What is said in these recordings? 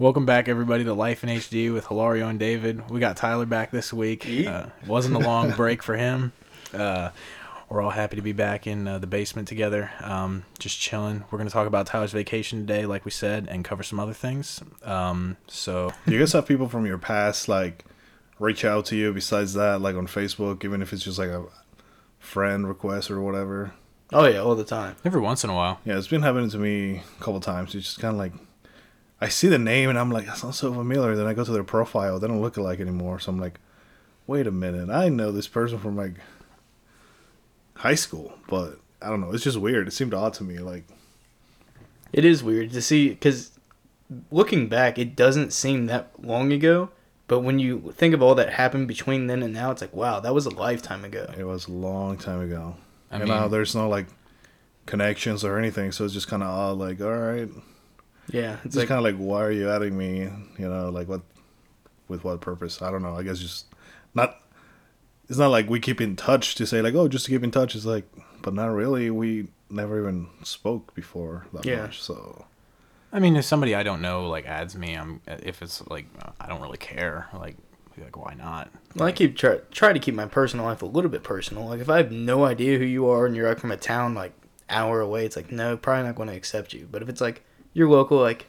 Welcome back, everybody, to Life in HD with Hilario and David. We got Tyler back this week. Uh, it wasn't a long break for him. Uh, we're all happy to be back in uh, the basement together, um, just chilling. We're going to talk about Tyler's vacation today, like we said, and cover some other things. Um, so, Do you guys have people from your past like reach out to you besides that, like on Facebook, even if it's just like a friend request or whatever? Oh yeah, all the time. every once in a while, Yeah, it's been happening to me a couple times. It's just kind of like I see the name and I'm like, that sounds so familiar. Then I go to their profile, they don't look alike anymore. So I'm like, wait a minute, I know this person from like high school, but I don't know. It's just weird. It seemed odd to me. Like, It is weird to see because looking back, it doesn't seem that long ago. But when you think of all that happened between then and now, it's like, wow, that was a lifetime ago. it was a long time ago. I and mean- now there's no like connections or anything. So it's just kind of odd. Like, all right, Yeah, it's it's just like kind of like, why are you adding me? You know, like what, with what purpose? I don't know. I guess just not. It's not like we keep in touch to say like, oh, just to keep in touch. It's like, but not really. We never even spoke before that Yeah. much. So I mean, if somebody I don't know like adds me, I'm if it's like I don't really care. Like, like why not? well, I keep try try to keep my personal life a little bit personal. Like if I have no idea who you are and you're like from a town like hour away, it's like no, probably not going to accept you. But if it's like you're local, like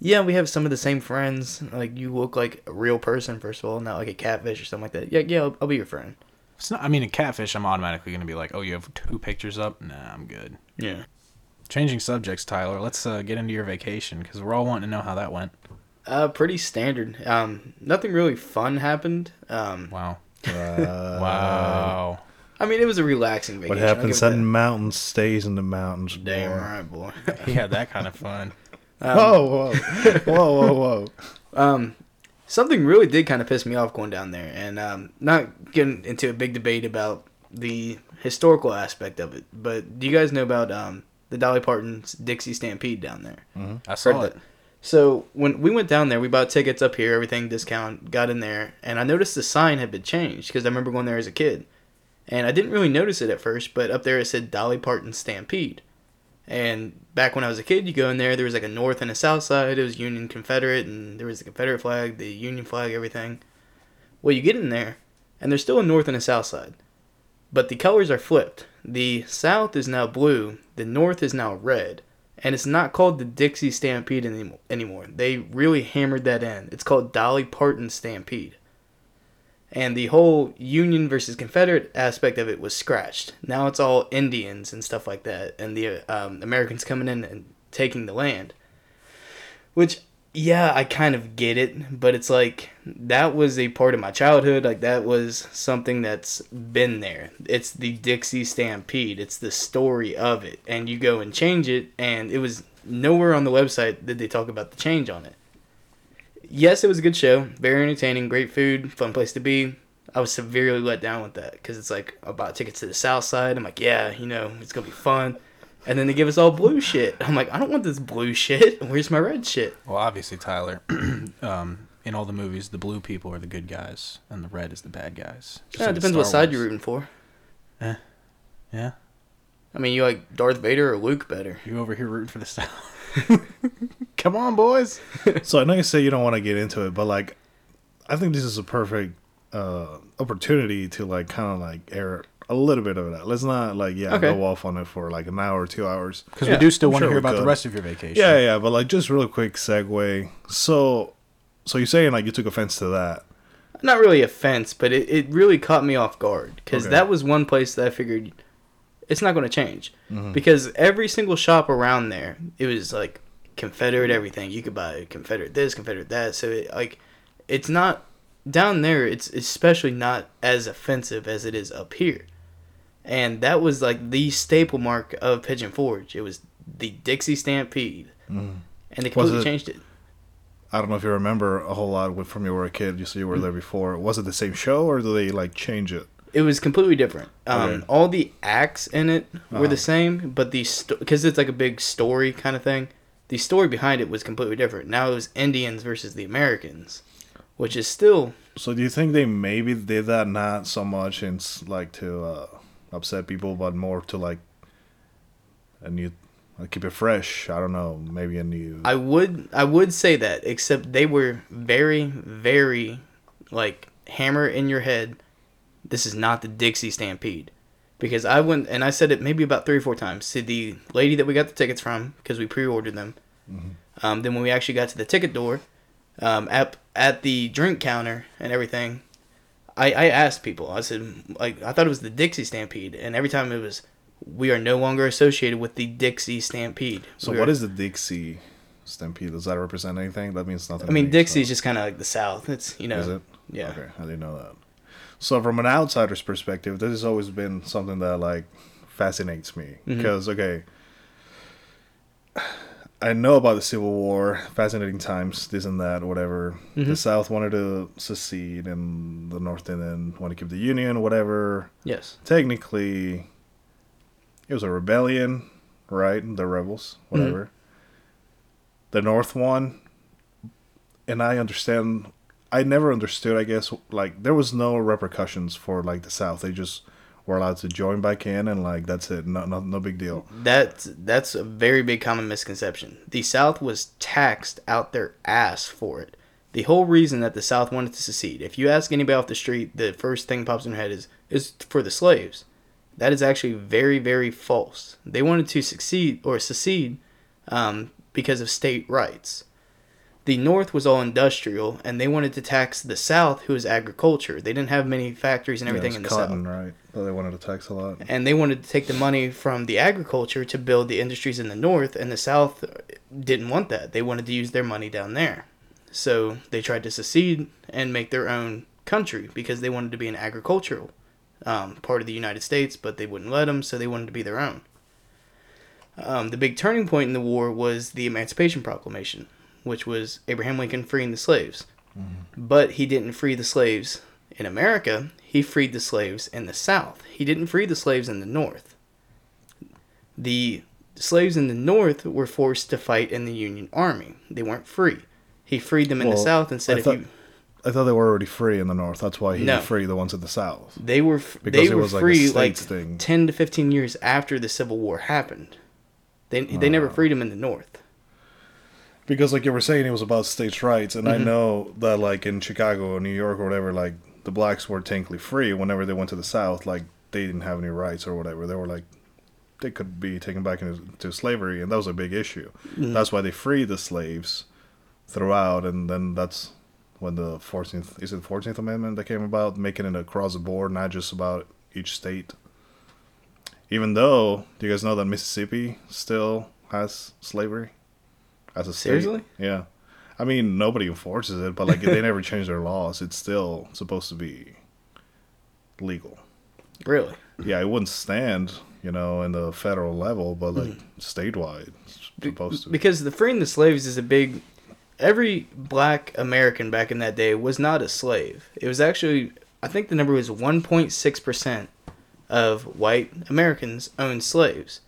yeah, we have some of the same friends. Like you look like a real person, first of all, not like a catfish or something like that. Yeah, yeah, I'll, I'll be your friend. It's not. I mean, a catfish. I'm automatically gonna be like, oh, you have two pictures up. Nah, I'm good. Yeah. Changing subjects, Tyler. Let's uh, get into your vacation because we're all wanting to know how that went. Uh, pretty standard. Um, nothing really fun happened. Um, Wow. uh, Wow. I mean, it was a relaxing vacation. What I'll happens in that. mountains stays in the mountains. Damn boy. right, boy. he had that kind of fun. Um, Whoa, whoa, whoa, whoa, whoa! Um, something really did kind of piss me off going down there, and um, not getting into a big debate about the historical aspect of it. But do you guys know about um the Dolly Parton's Dixie Stampede down there? I saw Heard it. that. So when we went down there, we bought tickets up here, everything discount, got in there, and I noticed the sign had been changed because I remember going there as a kid, and I didn't really notice it at first, but up there it said Dolly Parton Stampede, and back when I was a kid, you go in there, there was like a north and a south side. It was Union Confederate, and there was the Confederate flag, the Union flag, everything. Well, you get in there, and there's still a north and a south side, but the colors are flipped. The south is now blue, the north is now red, and it's not called the Dixie Stampede any- anymore. They really hammered that in. It's called Dolly Parton Stampede. And the whole Union versus Confederate aspect of it was scratched. Now it's all Indians and stuff like that, and the um, Americans coming in and taking the land. Which, yeah, I kind of get it, but it's like that was a part of my childhood. Like that was something that's been there. It's the Dixie Stampede. It's the story of it, and you go and change it, and it was nowhere on the website did they talk about the change on it. Yes, it was a good show, very entertaining, great food, fun place to be. I was severely let down with that because it's like I bought tickets to the South Side. I'm like, yeah, you know, it's gonna be fun. And then they give us all blue shit. I'm like, I don't want this blue shit. Where's my red shit? Well, obviously, Tyler. um, in all the movies, the blue people are the good guys, and the red is the bad guys. Yeah, like it depends what side Wars. you're rooting for. Yeah. Yeah, I mean, you like Darth Vader or Luke better? you over here rooting for the South. Come on, boys. So I know you say you don't want to get into it, but like, I think this is a perfect uh, opportunity to like kind of like air a little bit of that. Let's not like yeah Okay. go off on it for like an hour or two hours. Because Yeah, we do still I'm want to sure hear we about the rest of your vacation. Yeah, yeah, but like just real quick segue. So, so you're saying like you took offense to that? Not really offense, but it, it really caught me off guard because Okay. that was one place that I figured it's not going to change Mm-hmm. because every single shop around there it was like Confederate everything. You could buy Confederate this, Confederate that. So it, like, it's not down there. It's especially not as offensive as it is up here, and that was like the staple mark of Pigeon Forge. It was the Dixie Stampede, and they completely it- changed it. I don't know if you remember a whole lot from you were a kid. You said you were there before. Was it the same show or did they like change it? It was completely different. Um, Okay. All the acts in it were Uh-huh. the same, but the because it's like a big story kind of thing. The story behind it was completely different. Now it was Indians versus the Americans, which is still So do you think they maybe did that not so much in like to uh, upset people, but more to like a new Like, keep it fresh. I don't know. Maybe a new. I would I would say that, except they were very very like hammer in your head. This is not the Dixie Stampede, because I went and I said it maybe about three or four times to the lady that we got the tickets from because we pre-ordered them. Um, then when we actually got to the ticket door, um, at at the drink counter and everything, I I asked people. I said like I thought it was the Dixie Stampede, and every time it was. We are no longer associated with the Dixie Stampede. so, We what are- is the Dixie Stampede? Does that represent anything? That means nothing. I mean, me, Dixie so- is just kind of like the South. It's you know, Is it? yeah. Okay, I didn't know that. So from an outsider's perspective, this has always been something that like fascinates me because okay, I know about the Civil War, fascinating times, this and that, whatever. The Mhm. South wanted to secede, and the North didn't want to keep the Union, whatever. Yes. Technically, it was a rebellion, right? The rebels, whatever. The North won, and I understand. I never understood. I guess like there was no repercussions for like the South. They just were allowed to join back in, and like that's it. No, no, no big deal. That's that's a very big common misconception. The South was taxed out their ass for it. The whole reason that the South wanted to secede, if you ask anybody off the street, the first thing pops in their head is is for the slaves. That is actually very very false. They wanted to succeed or secede um, because of state rights. The North was all industrial, and they wanted to tax the South, who was agriculture. They didn't have many factories and everything yeah, in the was South. cotton, right? So they wanted to tax a lot. and they wanted to take the money from the agriculture to build the industries in the north and the south didn't want that they wanted to use their money down there so they tried to secede and make their own country because they wanted to be an agricultural um, part of the united states but they wouldn't let them so they wanted to be their own um, the big turning point in the war was the emancipation proclamation which was abraham lincoln freeing the slaves mm-hmm. but he didn't free the slaves in America, he freed the slaves in the South. He didn't free the slaves in the North. The slaves in the North were forced to fight in the Union Army. They weren't free. He freed them in the South and said, I if thought- you I thought they were already free in the North. That's why he No. freed the ones in the South. they were Because they it were was like a free like, thing. ten to fifteen years after the Civil War happened. They they never freed them in the North. Because like you were saying, it was about states' rights, and I Mhm. know that like in Chicago or New York or whatever, like the blacks were technically free. Whenever they went to the South, like they didn't have any rights or whatever. They were like they could be taken back into to slavery, and that was a big issue. Mm-hmm. That's why they freed the slaves throughout, and then that's when the Fourteenth is it the Fourteenth Amendment that came about, making it across the board, not just about each state. Even though, do you guys know that Mississippi still has slavery as a state? Seriously? Yeah. I mean, nobody enforces it, but like they never change their laws. It's still supposed to be legal. Really? Yeah, it wouldn't stand, you know, in the federal level, but like mm-hmm. statewide, it's Be- supposed to. Because the freeing the slaves is a big. Every black American back in that day was not a slave. It was actually, I think the number was 1.6% of white Americans owned slaves.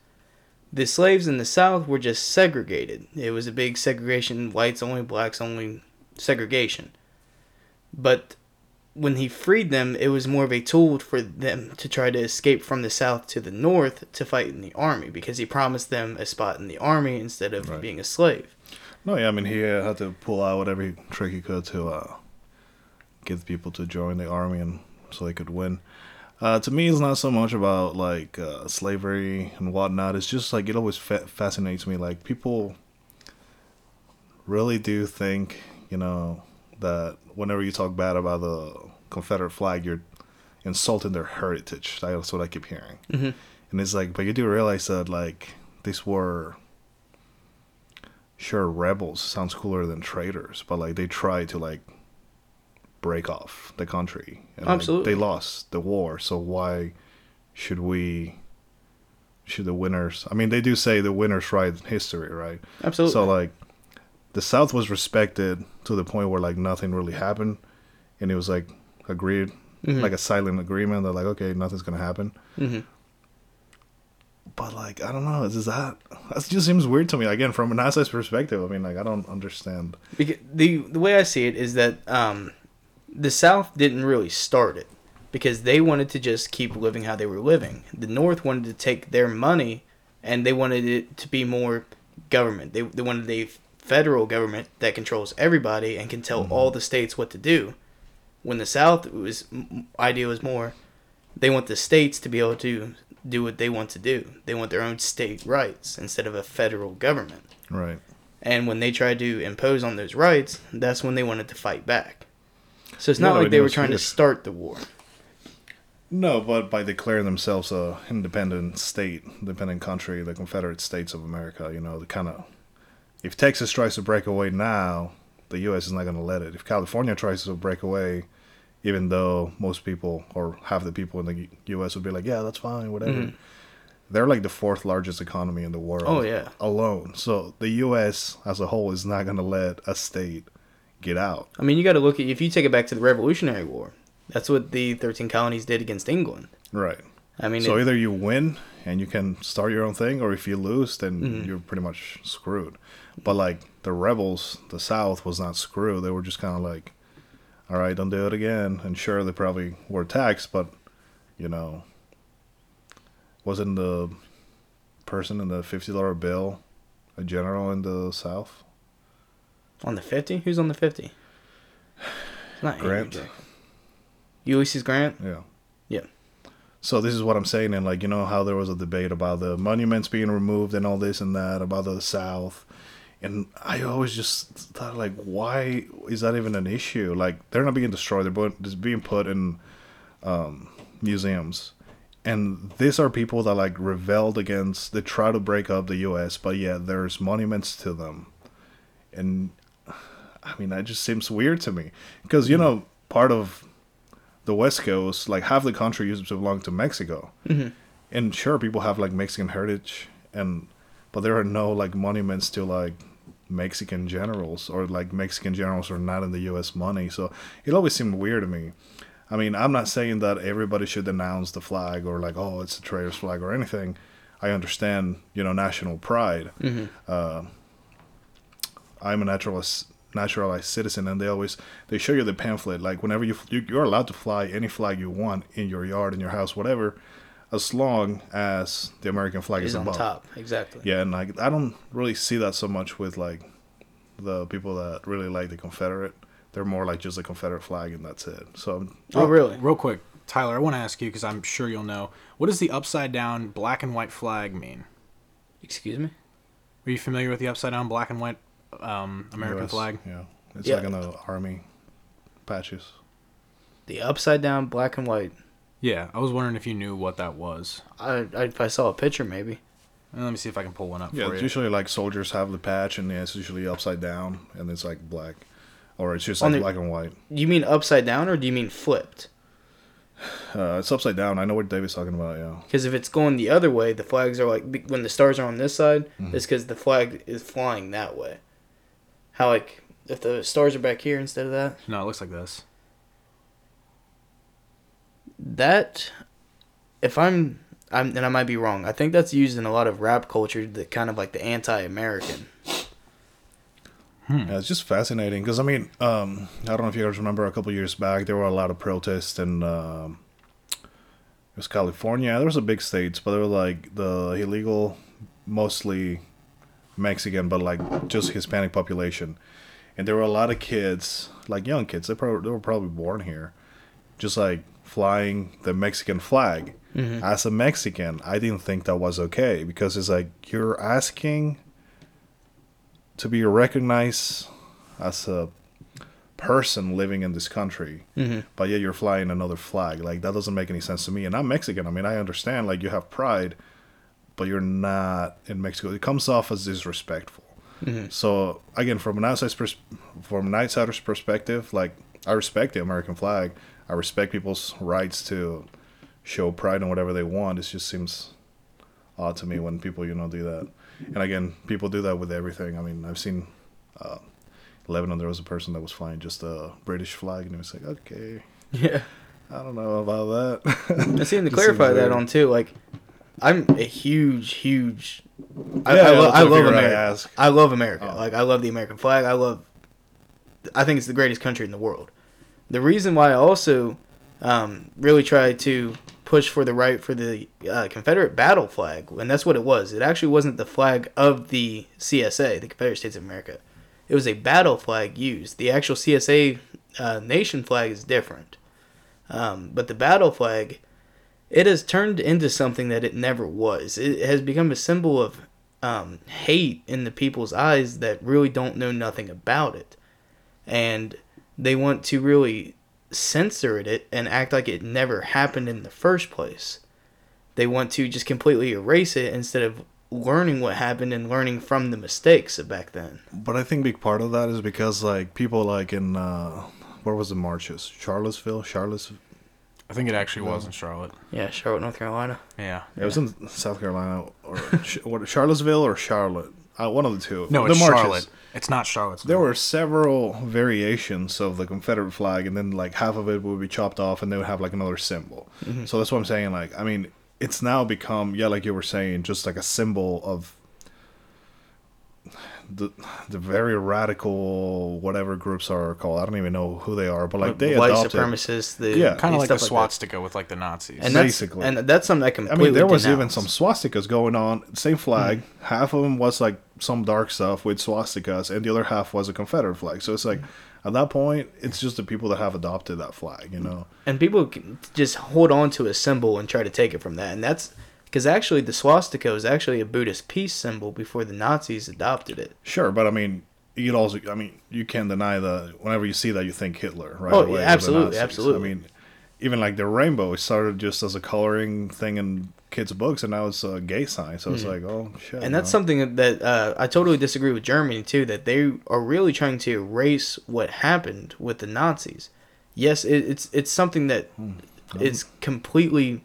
The slaves in the South were just segregated. It was a big segregation whites only, blacks only segregation. But when he freed them, it was more of a tool for them to try to escape from the South to the North to fight in the army because he promised them a spot in the army instead of Right. being a slave. no, yeah, I mean, he uh, had to pull out whatever trick he could to uh, get people to join the army and so they could win. Uh, to me, it's not so much about like uh, slavery and whatnot. It's just like it always fa- fascinates me. Like people really do think, you know, that whenever you talk bad about the Confederate flag, you're insulting their heritage. That's what I keep hearing. Mhm. And it's like, but you do realize that like these were sure rebels sounds cooler than traitors, but like they tried to like break off the country. And, like, Absolutely. they lost the war, so why should we? Should the winners? I mean, they do say the winners write history, right? Absolutely. So like, the South was respected to the point where like nothing really happened, and it was like agreed, Mhm. like a silent agreement They're like okay, nothing's gonna happen. hmm But like, I don't know, is that that just seems weird to me. Again, from an outsider's perspective, I mean, like I don't understand. Because the the way I see it is that um, the South didn't really start it because they wanted to just keep living how they were living. The North wanted to take their money and they wanted it to be more government. They they wanted a federal government that controls everybody and can tell Mhm. all the states what to do. When the South was idea was more, they want the states to be able to do what they want to do. They want their own state rights instead of a federal government. Right. And when they tried to impose on those rights, that's when they wanted to fight back. So it's not no, like they were trying to start the war. No, but by declaring themselves a independent state, independent country, the Confederate States of America, you know, the kind of if Texas tries to break away now, the U.S. is not going to let it. If California tries to break away, even though most people or half the people in the U.S. would be like, yeah, that's fine, whatever. Mhm. They're like the fourth largest economy in the world. Oh, yeah. alone. So the U.S. as a whole is not going to let a state get out. I mean, you got to look at if you take it back to the Revolutionary War. That's what the 13 colonies did against England. Right. I mean, so it- either you win and you can start your own thing, or if you lose, then Mhm. you're pretty much screwed. But like the rebels, the South was not screwed. They were just kind of like, all right, don't do it again. And sure, they probably were taxed, but you know, wasn't the person in the fifty dollar bill a general in the South? On the 50, who's on the 50? It's not Andrew Grant. Jackson. Ulysses Grant. Yeah. Yeah. So this is what I'm saying, and like you know how there was a debate about the monuments being removed and all this and that about the South, and I always just thought like, why is that even an issue? Like they're not being destroyed; they're just being put in um, museums, and these are people that like rebelled against. They try to break up the U.S., but yeah, there's monuments to them, and I mean that just seems weird to me because you know part of the West Coast, like half the country used to belong to Mexico, Mhm. and sure, people have like Mexican heritage, and but there are no like monuments to like Mexican generals or like Mexican generals are not in the U.S. money, so it always seemed weird to me. I mean, I'm not saying that everybody should denounce the flag or like, oh, it's a traitor's flag or anything. I understand, you know, national pride. Mhm. Uh, I'm a naturalist, naturalized citizen, and they always they show you the pamphlet. Like whenever you, you you're allowed to fly any flag you want in your yard, in your house, whatever, as long as the American flag is, Is on above. top. Exactly. Yeah, and like I don't really see that so much with like the people that really like the Confederate. They're more like just a Confederate flag and that's it. So um, oh, oh, really? Real quick, Tyler, I want to ask you because I'm sure you'll know. What does the upside down black and white flag mean? Excuse me? Are you familiar with the upside down black and white um, American US, flag? Yeah, it's Yeah. like on the army patches. The upside down black and white. Yeah, I was wondering if you knew what that was. I, I if I saw a picture, maybe. Let me see if I can pull one up Yeah, for it's you. usually like soldiers have the patch, and yeah, it's usually upside down, and it's like black, or it's just On like the- black and white. You mean upside down, or do you mean flipped? Uh, it's upside down. I know what David's talking about. Yeah, Because if it's going the other way, the flags are like when the stars are on this side, Mhm. it's because the flag is flying that way. How like if the stars are back here instead of that? No, it looks like this. That, if I'm, I'm and I might be wrong. I think that's used in a lot of rap culture. The kind of like the anti-American. Hmm. yeah, it's just fascinating because I mean, um, I don't know if you guys remember a couple years back there were a lot of protests in um, it was California. There was a big states, but they were like the illegal, mostly Mexican, but like just Hispanic population, and there were a lot of kids, like young kids. They probably they were probably born here, just like flying the Mexican flag. Mhm. As a Mexican, I didn't think that was okay because it's like you're asking to be recognized as a person living in this country, Mm-hmm. but yet you're flying another flag. Like that doesn't make any sense to me. And I'm Mexican. I mean, I understand like you have pride, but you're not in Mexico. It comes off as disrespectful. Mm-hmm. So again, from an outsider's pers- from an outsider's perspective, like I respect the American flag. I respect people's rights to show pride in whatever they want. It just seems odd to me when people you know do that. And again, people do that with everything. I mean, I've seen uh, Lebanon. There was a person that was flying just a British flag, and it was like, okay, Yeah. I don't know about that. I seem to clarify that on too. Like, I'm a huge, huge. I, Yeah, I, lo- I I love America. ask. I love America. Oh. Like, I love the American flag. I love. I think it's the greatest country in the world. The reason why I also um, really try to push for the right for the uh, Confederate battle flag, and that's what it was. It actually wasn't the flag of the CSA, the Confederate States of America. It was a battle flag used. The actual CSA uh, nation flag is different, um, but the battle flag, it has turned into something that it never was. It has become a symbol of um, hate in the people's eyes that really don't know nothing about it, and they want to really censor it and act like it never happened in the first place. They want to just completely erase it instead of learning what happened and learning from the mistakes of back then. But I think big part of that is because like people like in uh, where was the marches? Charlottesville, Charlottesville. I think it actually was in Charlotte. Yeah, Charlotte, North Carolina. Yeah. It was in South Carolina or Ch- what, Charlottesville or Charlotte. Uh, one of the two. No, the it's marches. Charlotte. It's not Charlotte. There were several variations of the Confederate flag, and then like half of it would be chopped off, and they would have like another symbol. So that's what I'm saying. Like, I mean, it's now become yeah, like you were saying, just like a symbol of the the very radical whatever groups are called. I don't even know who they are, but like they white adopted. supremacists. The, Yeah. kind of like the stuff that. with like the Nazis. and that's, Basically. and that's something I can, I mean, there was even some swastikas going on. Same flag. Hmm. Half of them was like some dark stuff with swastikas, and the other half was a Confederate flag. So it's like, at that point, it's just the people that have adopted that flag, you know. and people can just hold on to a symbol and try to take it from that, and that's because actually the swastika was actually a Buddhist peace symbol before the Nazis adopted it. Sure, but I mean, you'd also, I mean, you can't deny that whenever you see that, you think Hitler, right? Oh, away, yeah, absolutely, absolutely. I mean, even like the rainbow it started just as a coloring thing in kids' books, and now it's a gay sign. So it's like, oh shit. Mm-hmm. And that's you know? something that uh, I totally disagree with Germany too. That they are really trying to erase what happened with the Nazis. Yes, it, it's it's something that is completely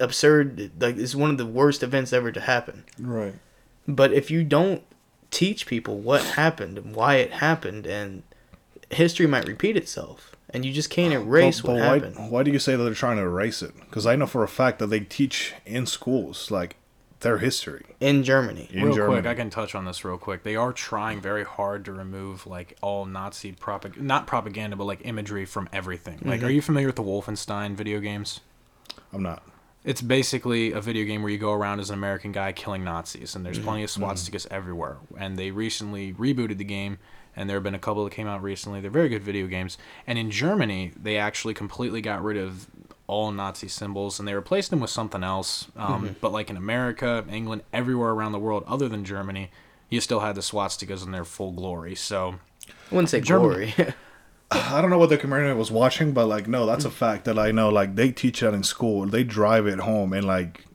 absurd. Like it's one of the worst events ever to happen. right. But if you don't teach people what happened and why it happened, and history might repeat itself, and you just can't erase But- what but happened. Why, why do you say that they're trying to erase it? Because I know for a fact that they teach in schools like their history. in Germany. in real Germany. quick, I can touch on this real quick. They are trying very hard to remove like all Nazi propag not propaganda, but like imagery from everything. Like, mm-hmm. are you familiar with the Wolfenstein video games? I'm not. It's basically a video game where you go around as an American guy killing Nazis, and there's mm-hmm. plenty of mm-hmm. swastikas everywhere. And they recently rebooted the game, and there have been a couple that came out recently. They're very good video games. And in Germany, they actually completely got rid of all Nazi symbols, and they replaced them with something else. Um, mm-hmm. But like in America, England, everywhere around the world, other than Germany, you still had the swastikas in their full glory. So I wouldn't say Germany- glory. I don't know what the community was watching, but like, no, that's a fact that I know. Like, they teach that in school. They drive it home, and like,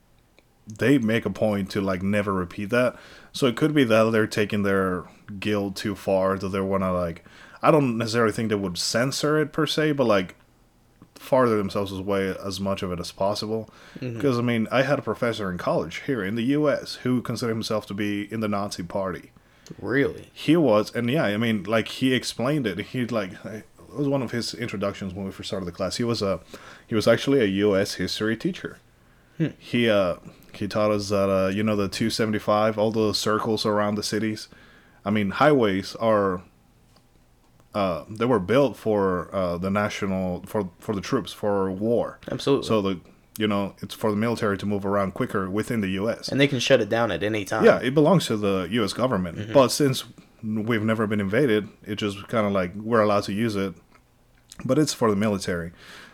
they make a point to like never repeat that. So it could be that they're taking their guilt too far. That they want to like. I don't necessarily think they would censor it per se, but like farther themselves away as much of it as possible. Mm-hmm. Because I mean, I had a professor in college here in the U.S. who considered himself to be in the Nazi Party. Really? He was, and yeah, I mean, like he explained it. He like it was one of his introductions when we first started the class. He was a, he was actually a U.S. history teacher. He uh he taught us that uh you know the 275, all the circles around the cities. I mean, highways are. Uh, they were built for uh, the national for for the troops for war. Absolutely. So the you know it's for the military to move around quicker within the U.S. and they can shut it down at any time. Yeah, it belongs to the U.S. government. Mm-hmm. But since we've never been invaded, it just kind of like we're allowed to use it. But it's for the military.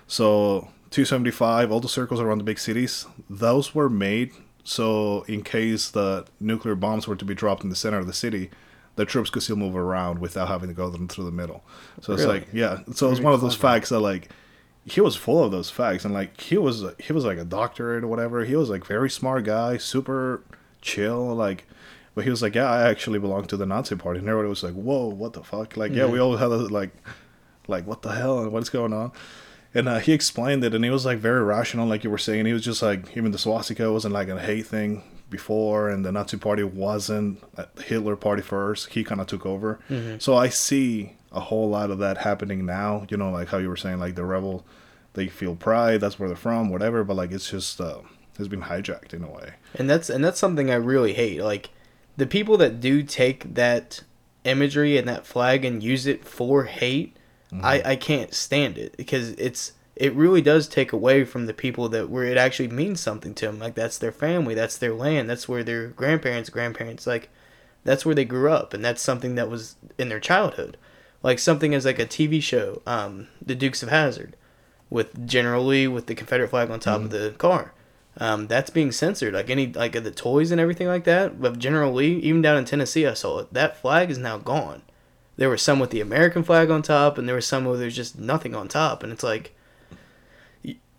So 275, all the circles around the big cities, those were made so in case the nuclear bombs were to be dropped in the center of the city, the troops could still move around without having to go them through the middle. So it's like, yeah. So it's one of those facts that like he was full of those facts and like he was he was like a doctorate or whatever. He was like very smart guy super chill like but he was like yeah i actually belong to the nazi party. And everybody was like whoa what the fuck? Like yeah we all had a, like like what the hell? And what's going on? And uh, he explained it and he was like very rational like you were saying. He was just like even the swastika wasn't like a hate thing before and the nazi party wasn't hitler party first. He kind of took over. So i see a whole lot of that happening now you know like how you were saying like the rebel they feel pride that's where they're from whatever but like it's just uh it's been hijacked in a way and that's and that's something I really hate. Like the people that do take that imagery and that flag and use it for hate, I I can't stand it because it's it really does take away from the people that where it actually means something to them. Like that's their family, that's their land, that's where their grandparents, grandparents, like that's where they grew up, and that's something that was in their childhood. Like something as like a TV show, um, The Dukes of Hazzard, with General Lee with the Confederate flag on top Mm-hmm. of the car. Um, that's being censored. Like any like the toys and everything like that. But General Lee, even down in Tennessee, I saw it. That flag is now gone. There were some with the American flag on top, and there were some where there's just nothing on top, and it's like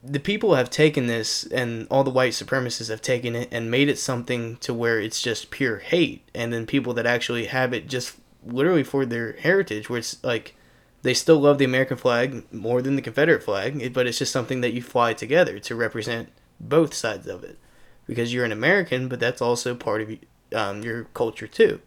the people have taken this, and all the white supremacists have taken it and made it something to where it's just pure hate, and then people that actually have it just literally for their heritage, where it's like they still love the American flag more than the Confederate flag, but it's just something that you fly together to represent both sides of it, because you're an American, but that's also part of um, your culture too.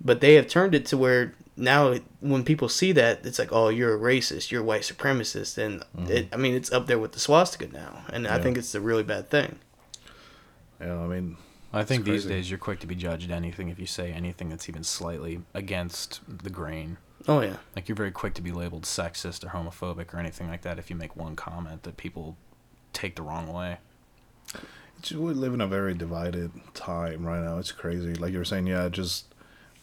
But they have turned it to where now when people see that, it's like, oh, you're a racist, you're a white supremacist, and it, I mean, it's up there with the swastika now, and I think it's a really bad thing. Yeah, I mean, I think these days you're quick to be judged anything if you say anything that's even slightly against the grain. Oh yeah, Like you're very quick to be labeled sexist or homophobic or anything like that if you make one comment that people take the wrong way. it's, we live in a very divided time right now. It's crazy. Like you were saying, yeah, just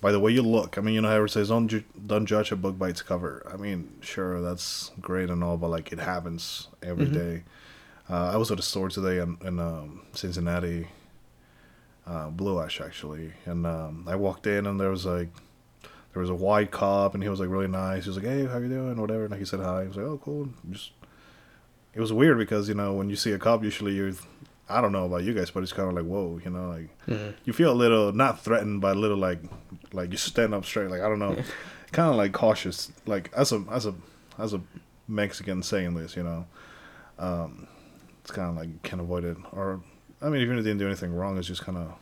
by the way you look. I mean, you know how it says, don't, ju- don't judge a book by its cover. I mean, sure, that's great and all, but like it happens every Mhm. day. Uh, I was at a store today in, in um, Cincinnati, uh, Blue Ash actually, and um, I walked in and there was like there was a white cop and he was like really nice. He was like, "Hey, how you doing?" Whatever. And like he said hi. He was like, "Oh, cool." Just it was weird because you know when you see a cop, usually you're I don't know about you guys, but it's kind of like whoa, you know, like Mhm. you feel a little not threatened, but a little like like you stand up straight. Like I don't know, kind of like cautious. Like as a as a as a Mexican saying this, you know, um, it's kind of like you can't avoid it. Or I mean, even if you didn't do anything wrong, it's just kind of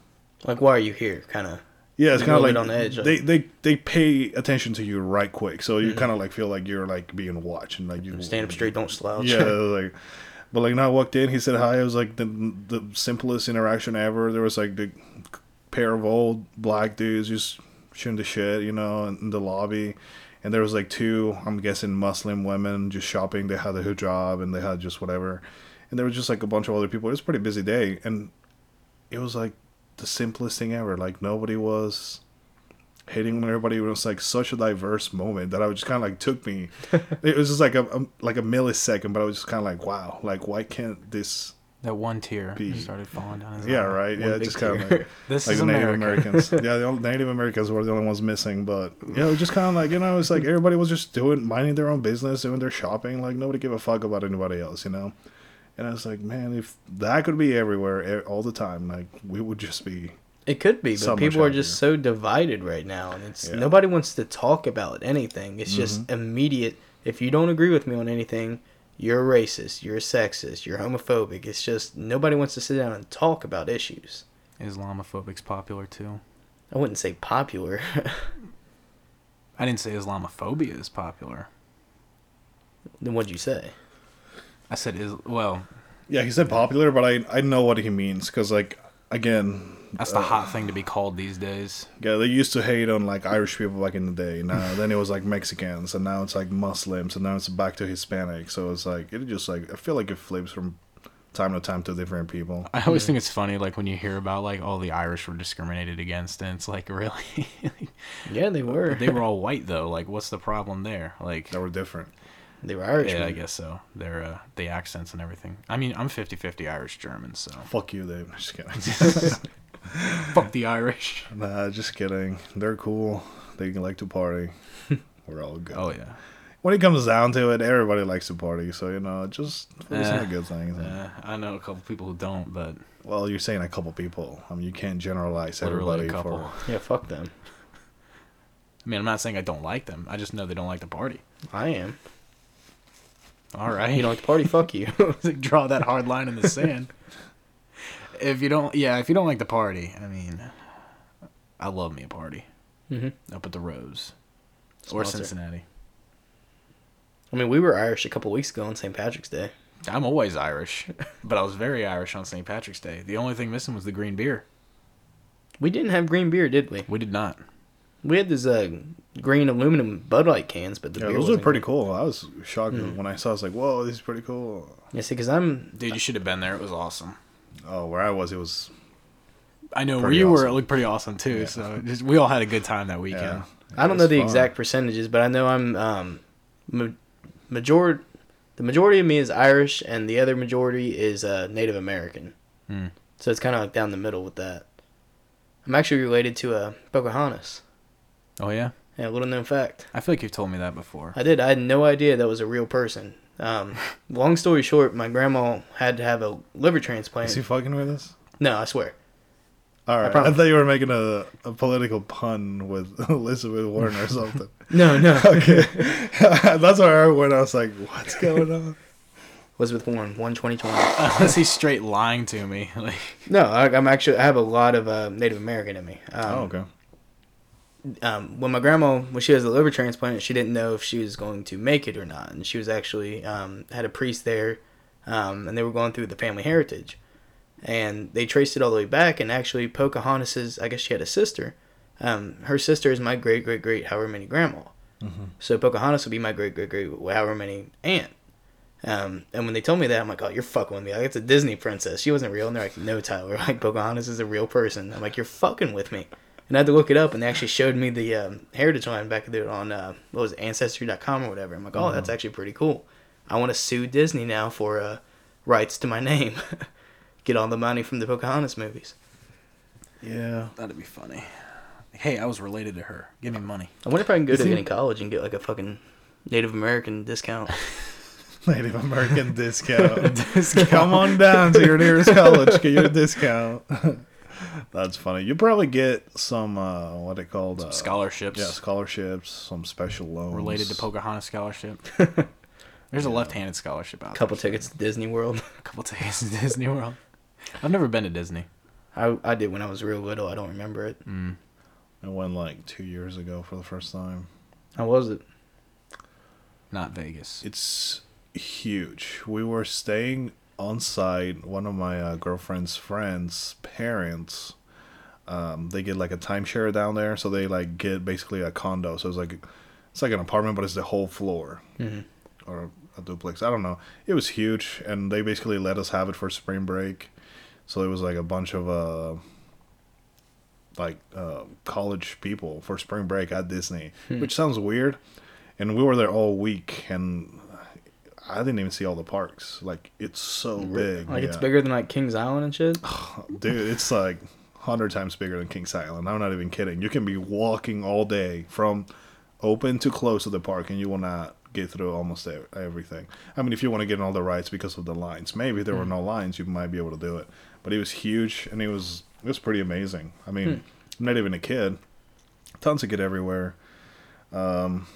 like why are you here? Kind of. yeah, it's kind of like on the edge, like- they they they pay attention to you right quick, so you Mhm. kind of like feel like you're like being watched and like you Stand up straight, don't slouch. Yeah, like, but like, now I walked in, he said hi. It was like the the simplest interaction ever. There was like the pair of old black dudes just shooting the shit, you know, in, in the lobby, and there was like two, I'm guessing Muslim women just shopping. They had a hijab and they had just whatever, and there was just like a bunch of other people. It was a pretty busy day, and it was like the simplest thing ever. Like nobody was hating on everybody. It was like such a diverse moment that I just kind of like took me. it was just like a, a like a millisecond, but I was just kind of like, wow, like why can't this? That one tear Be- started falling down Yeah, right. Yeah, just kind of like This like is the Native America. Americans. yeah, the Native Americans were the only ones missing, but yeah, it was just kind of like you know, it's like everybody was just doing minding their own business, doing their shopping, like nobody gave a fuck about anybody else, you know. And I was like, man, if that could be everywhere all the time, like we would just be It could be, but So much people are happier. just so divided right now, and it's Yeah. nobody wants to talk about anything. It's just Mhm. immediate. If you don't agree with me on anything, you're a racist, you're a sexist, you're homophobic. It's just nobody wants to sit down and talk about issues. Islamophobic's popular too. I wouldn't say popular. I didn't say Islamophobia is popular. then what'd you say? I said is well, Yeah, he said popular, but I I know what he means because like again, that's the uh, hot thing to be called these days. Yeah, they used to hate on like Irish people back in the day. Now then it was like Mexicans, and now it's like Muslims, and now it's back to Hispanic. So it's like it just like I feel like it flips from time to time to different people. I always think it's funny, like when you hear about like all the Irish were discriminated against, and it's like really, Yeah, they were. they were all white though. Like, what's the problem there? Like, they were different. They were Irish. yeah, I guess so. Their uh, the accents and everything. I mean, I'm 50-50 Irish German, so Fuck you, Dave. Just kidding. fuck the Irish. nah, just kidding. They're cool. They like to party. We're all good. Oh yeah. When it comes down to it, everybody likes to party. So you know, just focus on Eh, the good things. Uh, I know a couple people who don't, but Well, you're saying a couple people. I mean, you can't generalize everybody a couple. for. Yeah, fuck them. I mean, I'm not saying I don't like them. I just know they don't like to party. I am. All right. You don't like to party? Fuck you. Like, draw that hard line in the sand. if you don't, yeah, if you don't like the party, I mean, I love me a party hmm up at the Rose or. Cincinnati. I mean, we were Irish a couple weeks ago on St. Patrick's Day. I'm always Irish, but I was very Irish on St. Patrick's Day. The only thing missing was the green beer. We didn't have green beer, did we? We did not. We had these uh, green aluminum Bud Light cans, but the Yeah, beer those are wasn't pretty good. cool. I was shocked Mm. when I saw. I was like, "Whoa, this is pretty cool." Yeah, see, because I'm Dude, you should have been there. It was awesome. Oh, where I was, it was I know where Pretty you were. It looked pretty awesome too. Yeah. So just, we all had a good time that weekend. yeah. I don't know the fun. exact percentages, but I know I'm um, ma- majority. The majority of me is Irish, and the other majority is uh, Native American. Hmm. So it's kind of like down the middle with that. I'm actually related to uh, Pocahontas. Oh yeah, Yeah, little known fact. I feel like you've told me that before. I did. I had no idea that was a real person. Um, long story short, my grandma had to have a liver transplant. Is he fucking with us? No, I swear. All right. I, promise. thought you were making a, a political pun with Elizabeth Warren or something. No, no. okay. That's where I went. I was like, what's going on? Elizabeth Warren, one twenty twenty. Unless he's straight lying to me. Like, No, I, I'm actually. I have a lot of uh, Native American in me. Um, oh, okay. Um, when my grandma when she has a liver transplant, she didn't know if she was going to make it or not, and she was actually um, had a priest there, um, and they were going through the family heritage, and they traced it all the way back, and actually Pocahontas's I guess she had a sister, um, her sister is my great great great however many grandma, so Pocahontas would be my great great great however many aunt. Um, and when they told me that, I'm like, oh, you're fucking with me. Like, it's a Disney princess. She wasn't real. And they're like, no, Tyler. Like, Pocahontas is a real person. I'm like, you're fucking with me. And I had to look it up, and they actually showed me the um, heritage line back there on uh, what was it, Ancestry.com or whatever. I'm like, oh, that's actually pretty cool. I want to sue Disney now for uh, rights to my name. Get all the money from the Pocahontas movies. Yeah. that'd be funny. Hey, I was related to her. Give me money. I wonder if I can go Is to he- any college and get like a fucking Native American discount. Native American discount. Come on down to your nearest college, get your discount. That's funny. You probably get some uh, what they called uh, Scholarships Yeah, scholarships, some special loans related to Pocahontas scholarship. There's a left-handed scholarship out couple there. tickets to Disney World. A couple tickets to Disney World. I've never been to Disney. I, I did when I was real little. I don't remember it. Mm. I went like two years ago for the first time. How was it? Not Vegas. It's huge. We were staying on site. One of my uh, girlfriend's friends' parents, um, they get like a timeshare down there, so they like get basically a condo. So it's like it's like an apartment, but it's the whole floor hmm or a duplex. I don't know. It was huge, and they basically let us have it for spring break. So it was like a bunch of uh, like uh, college people for spring break at Disney, Hmm. which sounds weird. And we were there all week, and I didn't even see all the parks. Like it's so big, Like it's bigger than like Kings Island and shit. dude. It's like hundred times bigger than Kings Island. I'm not even kidding. You can be walking all day from open to close to the park, and you will not get through almost everything. I mean, if you want to get in all the rides because of the lines, maybe there were no lines, you might be able to do it. But it was huge, and it was it was pretty amazing. I mean, I'm not even a kid. Tons of kid everywhere. Um,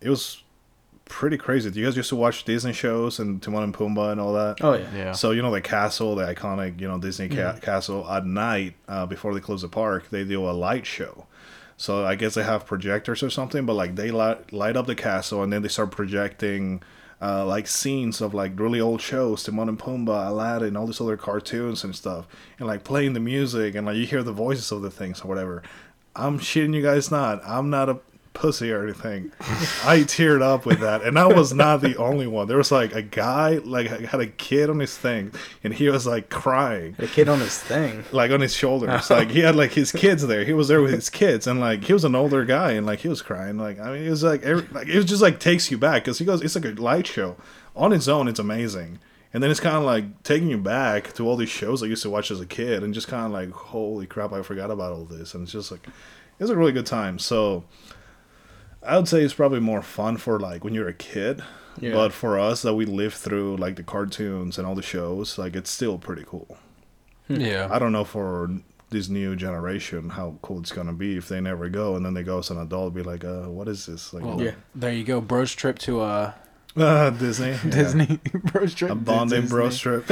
it was pretty crazy. Do you guys used to watch Disney shows and Timon and Pumbaa and all that? Oh yeah. Yeah. So you know the castle, the iconic you know Disney ca- castle. At night, uh, before they close the park, they do a light show. So I guess they have projectors or something, but like they light light up the castle and then they start projecting. Uh, like scenes of like really old shows, Timon and Pumbaa, Aladdin, all these other cartoons and stuff, and like playing the music and like you hear the voices of the things or whatever. I'm shitting you guys not. I'm not a pussy or anything. I teared up with that, and I was not the only one. There was like a guy like had a kid on his thing, and he was like crying, The kid on his thing. like on his shoulders. Like he had like his kids there. He was there with his kids, and like he was an older guy, and like he was crying. Like I mean, it was like every, like it was just like takes you back because he goes, it's like a light show on its own. It's amazing. And then it's kind of like taking you back to all these shows I used to watch as a kid, and just kind of like, holy crap, I forgot about all this. And it's just like, it was a really good time. So, I would say it's probably more fun for like when you're a kid, Yeah. but for us that we lived through like the cartoons and all the shows, like it's still pretty cool. yeah. I don't know for this new generation how cool it's gonna be if they never go and then they go as an adult, be like, uh, what is this? Like, Well, Yeah. There you go. Bro's trip to uh, uh, Disney, Yeah. Disney. Bro's trip. a bonding Disney. bro strip.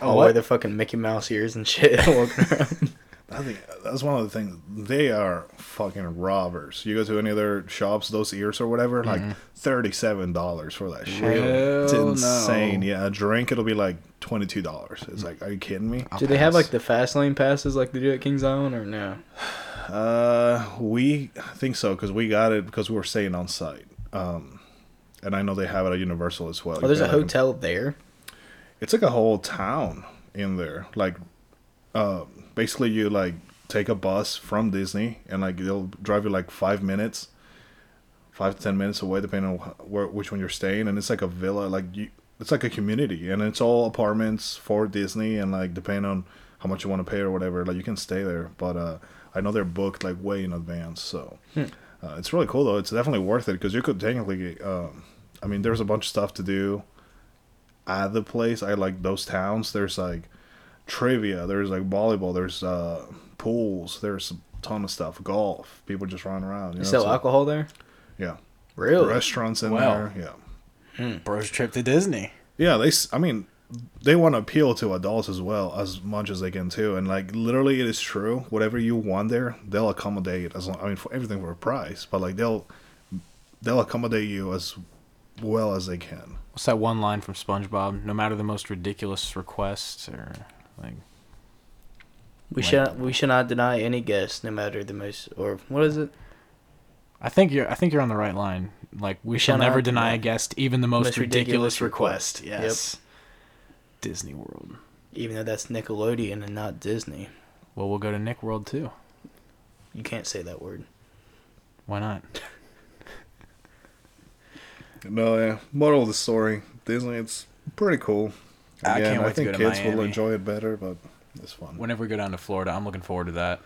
Oh, wear the fucking Mickey Mouse ears and shit. walking around. I think that's one of the things. They are fucking robbers. You go to any other shops, those ears or whatever, like thirty-seven dollars for that shit. it's insane. no. Yeah, a drink it'll be like twenty-two dollars. It's like, are you kidding me? I'll do they have like the fast lane passes like they do at Kings Island or no? Uh, we think so because we got it because we were staying on site. Um, and I know they have it at Universal as well. Oh, there's a pay like hotel there. It's like a whole town in there. Like, uh, basically you like take a bus from Disney and like they'll drive you like five minutes, five to ten minutes away depending on where which one you're staying, and it's like a villa. Like you, it's like a community, and it's all apartments for Disney, and like depending on how much you want to pay or whatever, like you can stay there. But uh, I know they're booked like way in advance, so uh, it's really cool though. It's definitely worth it because you could technically, um, I mean, there's a bunch of stuff to do at the place. I like those towns. There's like trivia. There's like volleyball. There's uh, pools. There's a ton of stuff. Golf. People just running around. You You know, sell so- alcohol there? Yeah. Really? Restaurants in Wow. there. Yeah. Bros trip to Disney. Yeah, they. I mean, they want to appeal to adults as well as much as they can too. And like literally, it is true. Whatever you want there, they'll accommodate. As long, I mean, for everything for a price, but like they'll they'll accommodate you as well as they can. What's that one line from SpongeBob? No matter the most ridiculous requests, or like We Like- should we should not deny any guest, no matter the most or what is it? I think you're I think you're on the right line. Like we shall shall never deny deny a guest even the most, most ridiculous, ridiculous request. request. Yes. Disney World. Even though that's Nickelodeon and not Disney. Well, we'll go to Nick World too. You can't say that word. Why not? No, yeah. Moral of the story: Disney. It's pretty cool. I can't wait to think go to kids will enjoy it better, but it's fun. Whenever we go down to Florida, I'm looking forward to that.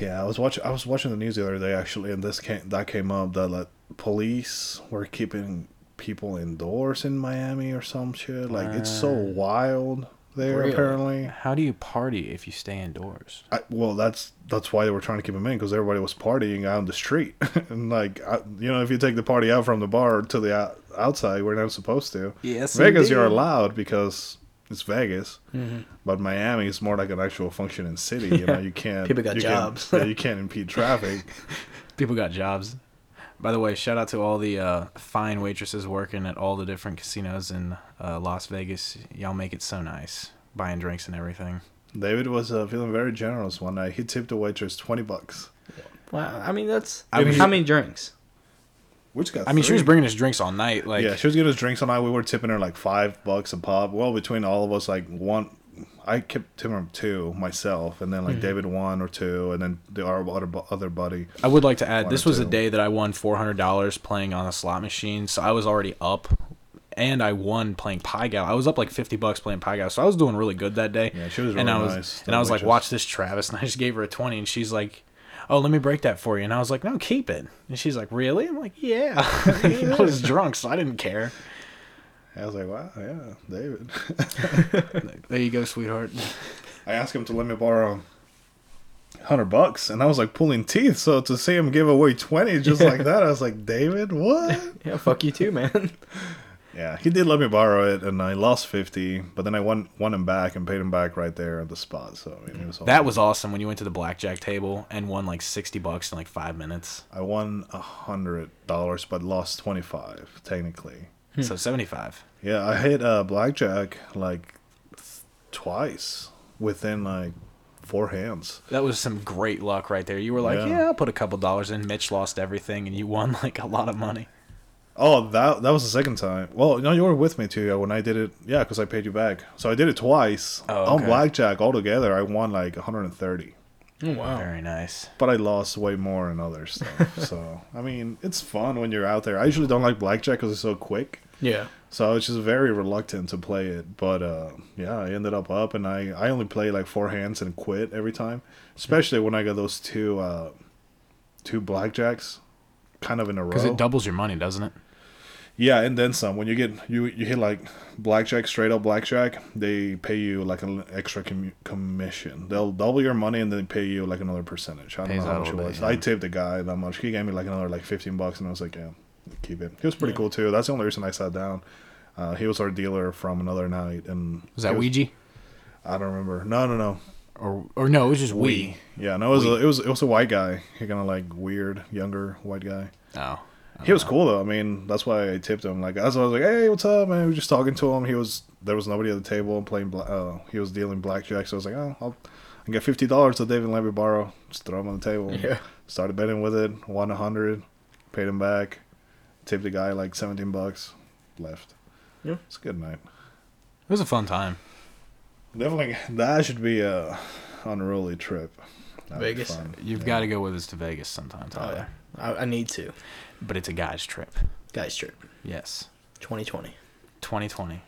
Yeah, I was watching. I was watching the news the other day actually, and this came that came up that like, police were keeping people indoors in Miami or some shit. Like it's so Uh, wild there Really? apparently. How do you party if you stay indoors? I, well, that's that's why they were trying to keep them in because everybody was partying out on the street, and like I, you know, if you take the party out from the bar to the out, outside, we're not supposed to. Yes, Vegas, you're allowed because it's Vegas. Mm-hmm. But Miami is more like an actual functioning city. You know, you can't. People got you can't- jobs. yeah, you can't impede traffic. People got jobs. By the way, shout out to all the uh, fine waitresses working at all the different casinos in uh, Las Vegas. Y'all make it so nice, buying drinks and everything. David was uh, feeling very generous one night. He tipped the waitress twenty bucks, Wow, I mean that's I was- how many drinks? which got. I mean, she was bringing us drinks all night. Like, yeah, she was getting us drinks all night. We were tipping her like five bucks a pop. Well, between all of us, like one, I kept her two myself, and then like mm-hmm. David one or two, and then the our other other buddy. I would like to add, this was a day that I won four hundred dollars playing on a slot machine, so I was already up, and I won playing Pai Gow. I was up like fifty bucks playing Pai Gow, so I was doing really good that day. Yeah, she was and really I was, nice, And I was like, "Watch this, Travis," and I just gave her a twenty, and she's like, "Oh, let me break that for you," and I was like, "No, keep it." And she's like, "Really?" I'm like, "Yeah." I was drunk, so I didn't care. I was like, wow, yeah, David. There you go, sweetheart. I asked him to let me borrow hundred bucks, and I was like pulling teeth. So to see him give away twenty just like that, I was like, David, what? Yeah, fuck you too, man. Yeah, he did let me borrow it, and I lost fifty, but then I won won him back and paid him back right there at the spot. So I mean, it was all That was awesome when you went to the blackjack table and won like sixty bucks in like five minutes. I won a hundred dollars, but lost twenty five technically. So seventy five. Yeah, I hit uh, blackjack like th- twice within like four hands. That was some great luck right there. You were like, Yeah. yeah, I'll put a couple dollars in. Mitch lost everything, and you won like a lot of money. Oh, that that was the second time. Well, no, you were with me too when I did it. Yeah, because I paid you back. So I did it twice Oh, on blackjack altogether. I won like 130, Oh wow. Very nice. but I lost way more in other stuff. so I mean, it's fun when you're out there. I usually don't like blackjack because it's so quick. Yeah. So I was just very reluctant to play it. But uh, yeah, I ended up up, and I I only play like four hands and quit every time. Especially when I got those two uh, two blackjacks, kind of in a row. Because it doubles your money, doesn't it? Yeah, and then some. When you get you you hit like blackjack, straight up blackjack, they pay you like an extra commu- commission. They'll double your money and then pay you like another percentage. I don't Pays know how much a it was. bit, I tipped the guy that much. He gave me like another like fifteen bucks, and I was like, yeah, keep it. He was pretty Yeah. cool too. That's the only reason I sat down. Uh, he was our dealer from another night, and Was that he Ouija? I don't remember. No, no, no. Or or no, it was just we. Yeah, no, it was We. a, it was it was a white guy. He kind of like weird, younger white guy. Oh. He was cool though. I mean, that's why I tipped him. Like, as I was like, "Hey, what's up, man?" We were just talking to him. He was there was nobody at the table playing. Bla- uh, he was dealing blackjack, so I was like, "Oh, I'll I got fifty dollars that David let me borrow. Just throw them on the table. Yeah. Started betting with it. Won a hundred. Paid him back. Tipped the guy like seventeen bucks. Left. Yeah. It's a good night. It was a fun time. Definitely, that should be a unruly trip. That'd Vegas? You've Yeah. got to go with us to Vegas sometime, Oh Tyler. yeah. I, I need to. But it's a guy's trip. Guys trip. Yes. 2020. 2020.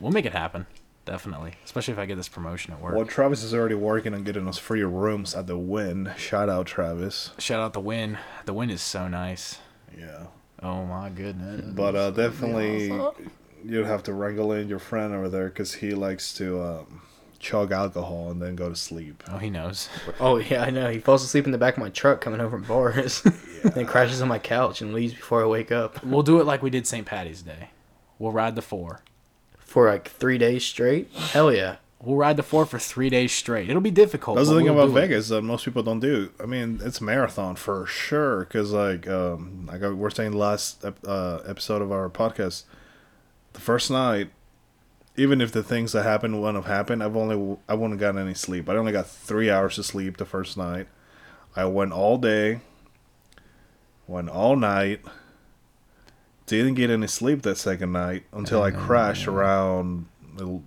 We'll make it happen. Definitely. Especially if I get this promotion at work. Well, Travis is already working on getting us free rooms at the Wynn. Shout out, Travis. Shout out the Wynn. The Wynn is so nice. Yeah. Oh my goodness. But uh, definitely, you'd have to wrangle in your friend over there because he likes to um, chug alcohol and then go to sleep. Oh, he knows. Oh yeah, I know. He falls asleep in the back of my truck coming home from bars, then crashes on my couch and leaves before I wake up We'll do it like we did St. Patty's Day. We'll ride the four. for like three days straight. Hell yeah. We'll ride the four for three days straight. It'll be difficult. That's the but thing we'll about do it. Vegas that most people don't do. I mean, it's marathon for sure. Because like, um, like we're saying last ep- uh, episode of our podcast, the first night, even if the things that happened wouldn't have happened, I've only I wouldn't have gotten any sleep. I only got three hours of sleep the first night. I went all day. Went all night. Didn't get any sleep that second night until I crashed around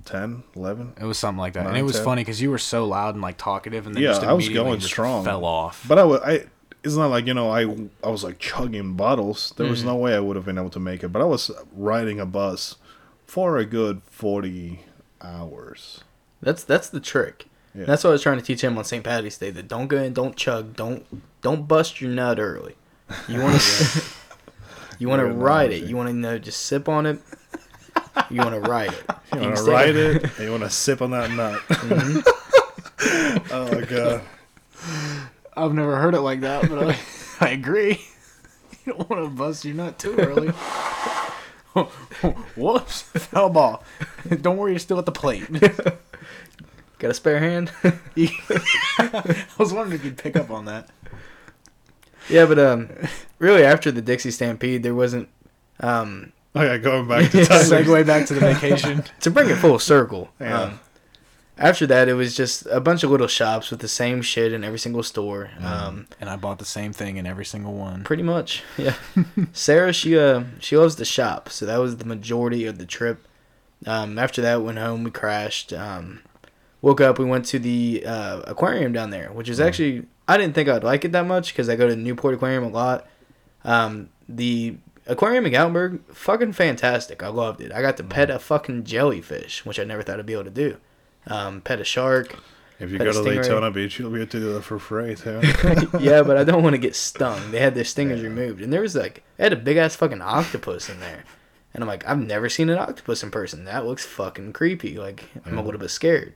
10, 11. It was something like that. and it was ten. funny because you were so loud and like talkative, and then Yeah, just I was going just strong. Fell off. But I wa- I it's not like you know I I was like chugging bottles. There Mm-hmm. was no way I would have been able to make it. But I was riding a bus for a good forty hours. That's that's the trick. Yeah. That's what I was trying to teach him on St. Patty's Day. That don't go in, don't chug, don't don't bust your nut early. You want to you want to Good ride it. You want to know just sip on it. You want to ride it. You want to Instead- ride it and you want to sip on that nut. Mm-hmm. oh my god! I've never heard it like that, but I, I agree. You don't want to bust your nut too early. Whoops, foul ball. Don't worry, you're still at the plate. Got a spare hand? I was wondering if you'd pick up on that. Yeah, but um, really after the Dixie Stampede, there wasn't um Oh yeah, going back to Segue back to the vacation. to bring it full circle. Yeah. Um, after that, it was just a bunch of little shops with the same shit in every single store. Um, and I bought the same thing in every single one. pretty much, yeah. Sarah, she uh, she loves to shop, so that was the majority of the trip. Um, after that, went home, we crashed. Um, woke up, we went to the uh, aquarium down there, which is actually I didn't think I'd like it that much because I go to Newport Aquarium a lot. Um, the aquarium in Gatlinburg, fucking fantastic. I loved it. I got to pet a fucking jellyfish, which I never thought I'd be able to do. Um, pet a shark. If you go to. Daytona Beach, you'll be able to do that for free too. yeah, but I don't want to get stung. They had their stingers removed, and there was like, they had a big ass fucking octopus in there, and I'm like, I've never seen an octopus in person. That looks fucking creepy. Like, I'm a little bit scared.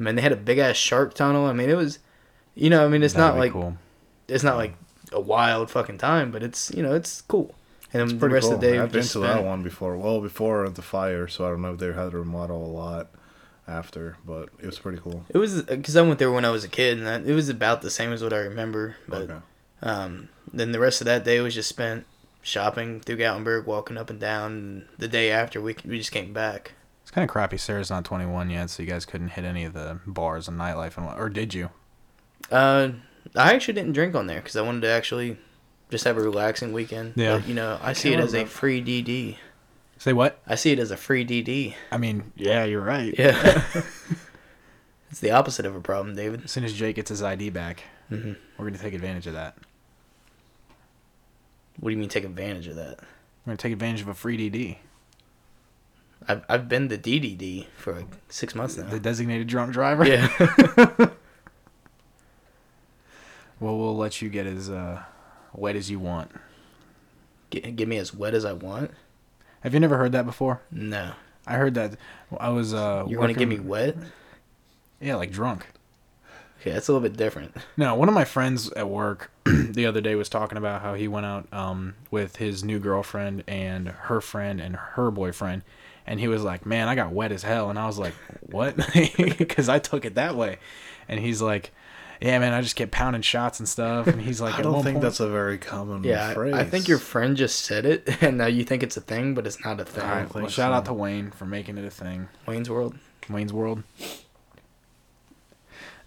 I mean, they had a big ass shark tunnel. I mean, it was, you know, I mean, it's That'd not like cool. it's not like a wild fucking time, but it's you know, it's cool. And then the rest cool. of the day, I've been to that one before. Well, before the fire, so I don't know if they had to remodel a lot after, but it was pretty cool. It was because I went there when I was a kid, and that, it was about the same as what I remember. But Okay. Um, then the rest of that day was just spent shopping through Gatlinburg, walking up and down. And the day after, we we just came back. It's kind of crappy. Sarah's not 21 yet, so you guys couldn't hit any of the bars and nightlife, and what, or did you? Uh, I actually didn't drink on there because I wanted to actually just have a relaxing weekend. Yeah. But, you know, I see it can't as a free DD. Say what? I see it as a free DD. I mean, yeah, you're right. Yeah. it's the opposite of a problem, David. As soon as Jake gets his ID back, hmm we're gonna take advantage of that. What do you mean take advantage of that? We're gonna take advantage of a free DD, I've, I've been the DDD for like six months now. the designated drunk driver. yeah. Well, we'll let you get as uh, wet as you want. get, get me as wet as I want? Have you never heard that before? No. I heard that. I was. Uh, You're to get me wet? Yeah, like drunk. Okay, that's a little bit different. No, one of my friends at work the other day was talking about how he went out um, with his new girlfriend and her friend and her boyfriend, and he was like, "Man, I got wet as hell," and I was like, "What?" Because I took it that way, and he's like, "Yeah, man, I just kept pounding shots and stuff," and he's like, I don't think point- that's a very common Yeah, phrase. I, I think your friend just said it, and now you think it's a thing, but it's not a thing. All right, think well, shout so. out to Wayne for making it a thing. Wayne's World. Wayne's World.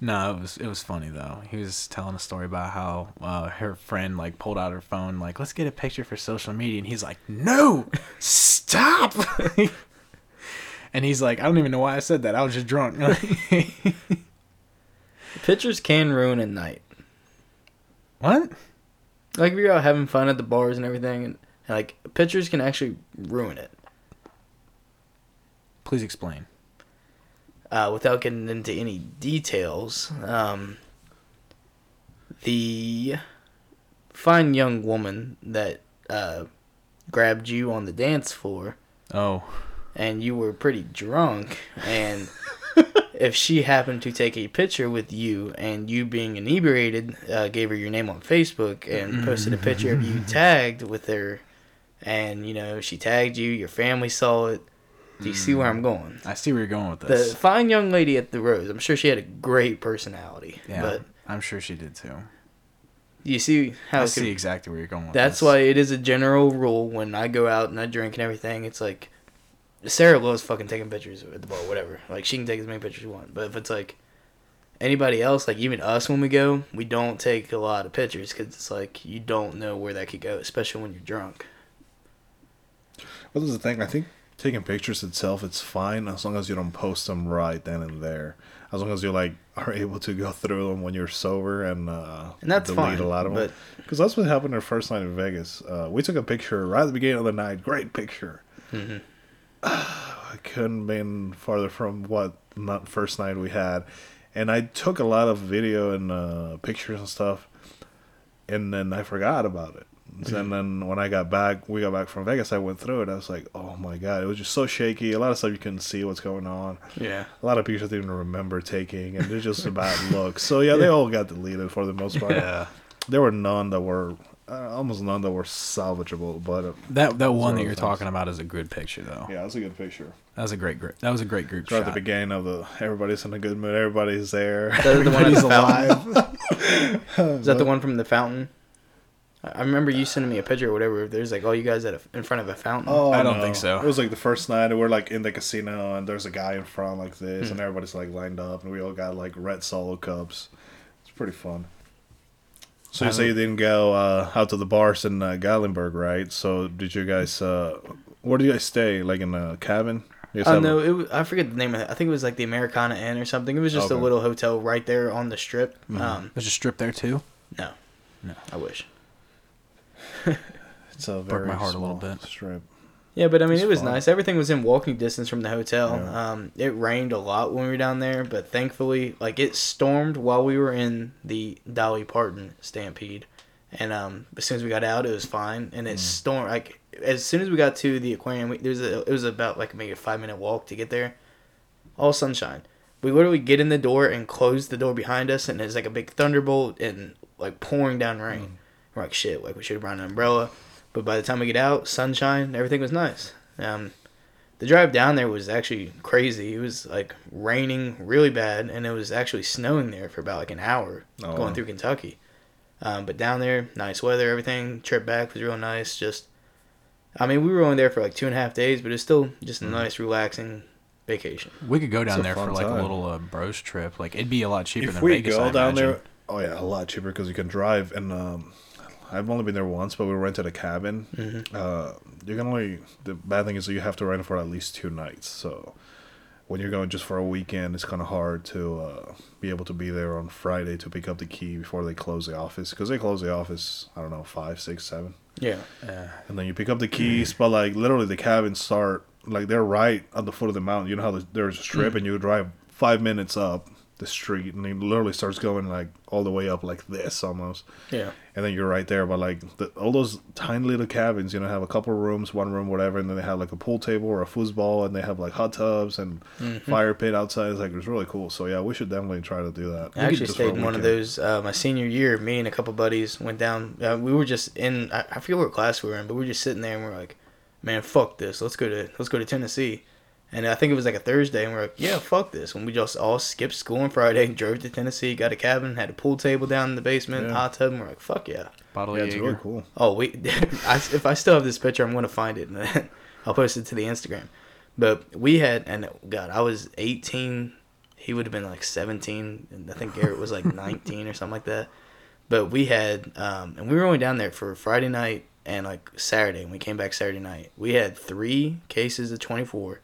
No, it was it was funny though. He was telling a story about how uh, her friend like pulled out her phone, like, "Let's get a picture for social media," and he's like, "No, stop!" and he's like, "I don't even know why I said that. I was just drunk." Pictures can ruin a night. what? Like if you're out having fun at the bars and everything, and, and like pictures can actually ruin it. Please explain. Uh, without getting into any details, um, the fine young woman that uh, grabbed you on the dance floor, Oh, and you were pretty drunk, and if she happened to take a picture with you and you being inebriated, uh, gave her your name on Facebook and posted a picture of you tagged with her, and you know she tagged you, your family saw it. Do you see where I'm going? I see where you're going with this. The fine young lady at the Rose. I'm sure she had a great personality. yeah, But I'm sure she did too. you see how I it see could- exactly where you're going with that's this. why it is a general rule when I go out and I drink and everything. It's like Sarah loves fucking taking pictures at the bar, whatever. Like she can take as many pictures as you want. But if it's like anybody else, like even us when we go, we don't take a lot of pictures because it's like you don't know where that could go, especially when you're drunk. Well, that's the thing. I think taking pictures itself, it's fine as long as you don't post them right then and there. As long as you like are able to go through them when you're sober and uh, And that's delete fine, a lot of them. Because that's what happened our first night in Vegas. Uh, we took a picture right at the beginning of the night. Great picture. Mhm. I couldn't been farther from what not first night we had, and I took a lot of video and uh, pictures and stuff, and then I forgot about it. And then when I got back, we got back from Vegas. I went through it. I was like, "Oh my god!" It was just so shaky. A lot of stuff you couldn't see what's going on. Yeah. A lot of pictures I didn't remember taking, and they're just a bad look. So yeah, they all got deleted for the most part. Yeah. There were none that were, uh, almost none that were salvageable. But uh, That that one that you're things. talking about is a good picture though. yeah, that's a good picture. That was a great group. That was a great group Right at the beginning of the, everybody's in a good mood. Everybody's there. that the one at Everybody's fountain? Is that the one from the fountain? I I remember you sending me a picture or whatever. There's like, all you guys at a, in front of a fountain. Oh, I don't no. think so. It was like the first night, and we're like in the casino, and there's a guy in front like this, Hmm. and everybody's like lined up, and we all got like red solo cups. It's pretty fun. So you say you didn't go uh, out to the bars in uh, Gatlinburg, right? So did you guys? Uh, where did you guys stay? Like in a cabin? You guys Oh a- no, it was, I forget the name of it. I think it was like the Americana Inn or something. It was just a Okay. Mm-hmm. little hotel right there on the strip. Um, There's a strip there too. no, No. I wish. It's a Broke very my heart a little bit. Strip. Yeah, but I mean, It's it was nice. Everything was in walking distance from the hotel. Yeah. Um, it rained a lot when we were down there, but thankfully, like it stormed while we were in the Dolly Parton stampede, and um, as soon as we got out, it was fine. And Mm. it stormed like as soon as we got to the aquarium. We, there was a, it was about like maybe a five minute walk to get there. All sunshine. We literally get in the door and close the door behind us, and it's like a big thunderbolt and like pouring down rain. Mm. We're like, shit, like we should have brought an umbrella. But by the time we get out, sunshine, everything was nice. Um, the drive down there was actually crazy. It was like raining really bad, and it was actually snowing there for about like an hour Oh, going through Kentucky. Um, but down there, nice weather, everything. Trip back was real nice. Just, I mean, we were only there for like two and a half days, but it's still just a nice, relaxing vacation. We could go down there for fun like time. a little uh, bros trip. Like it'd be a lot cheaper if than we Vegas. go I down imagine. there, oh yeah, a lot cheaper because you can drive. And um, I've only been there once, but we rented a cabin. Mm-hmm. Uh, you can only the bad thing is you have to rent for at least two nights. So when you're going just for a weekend, it's kind of hard to uh, be able to be there on Friday to pick up the key before they close the office because they close the office. I don't know five, six, seven, Yeah. Uh, and then you pick up the keys. But like literally, the cabins start like they're right at the foot of the mountain. You know how the, there's a strip, and you drive five minutes up the street, and it literally starts going like all the way up like this almost Yeah. and then you're right there. But like the, all those tiny little cabins, you know, have a couple rooms, one room, whatever, and then they have like a pool table or a foosball, and they have like hot tubs and Mm-hmm. fire pit outside. It's like it's really cool. So yeah, we should definitely try to do that. I actually Just for a stayed in one of those uh, my senior year. Me and a couple buddies went down. Uh, we were just in. I, I forget what class we were in, but we were just sitting there and we are like, "Man, fuck this. Let's go to let's go to Tennessee." And I think it was like a Thursday, and we are like, "Yeah, fuck this." When we just all skipped school on Friday, and drove to Tennessee, got a cabin, had a pool table down in the basement, Yeah. hot tub, and we're like, "Fuck yeah!" bottle Yeah, of it's Jaeger. really cool. Oh, we. I, if I still have this picture, I'm gonna find it and then I'll post it to the Instagram. But we had, and God, I was 18. he would have been like 17, and I think Garrett was like 19 or something like that. But we had, um, and we were only down there for Friday night and like Saturday, and we came back Saturday night. We had three cases of 24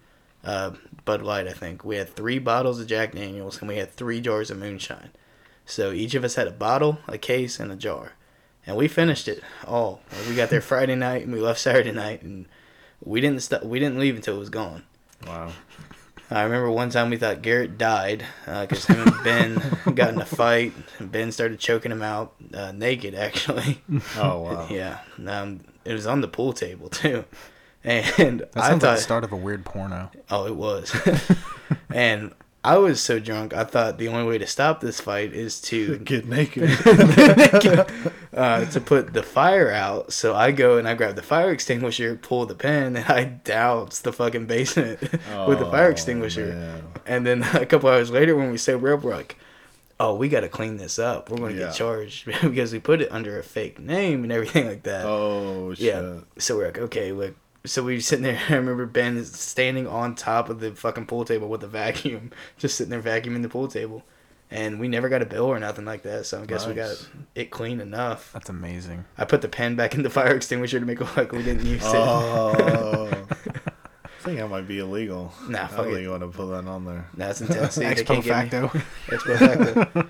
uh, Bud Light, I think. We had three bottles of Jack Daniels, and we had three jars of moonshine. So each of us had a bottle, a case, and a jar. And we finished it all. We got there Friday night, and we left Saturday night, and we didn't st- we didn't leave until it was gone. Wow. I remember one time we thought Garrett died because him and Ben got in a fight. And ben started choking him out uh, naked, actually. Oh wow. yeah, um, it was on the pool table too, and That I thought, like the start of a weird porno. oh, it was, and I was so drunk. I thought the only way to stop this fight is to Get naked. uh, to put the fire out. So I go and I grab the fire extinguisher, pull the pin, and I douse the fucking basement with the fire Oh, extinguisher. man. And then a couple hours later, when we sober up, we're like, "Oh, we got to clean this up. We're going to Yeah. get charged because we put it under a fake name and everything like that." Oh shit. yeah. So we're like, "Okay, look." So we were sitting there. I remember Ben standing on top of the fucking pool table with a vacuum, just sitting there vacuuming the pool table. And we never got a bill or nothing like that. So I guess we got it clean enough. That's amazing. I put the pen back in the fire extinguisher to make it look like we didn't use it. Oh. I think that might be illegal. Nah, I fuck don't it. think you want to put that on there. That's intense. See, they Ex can't post get me. facto. Ex post facto.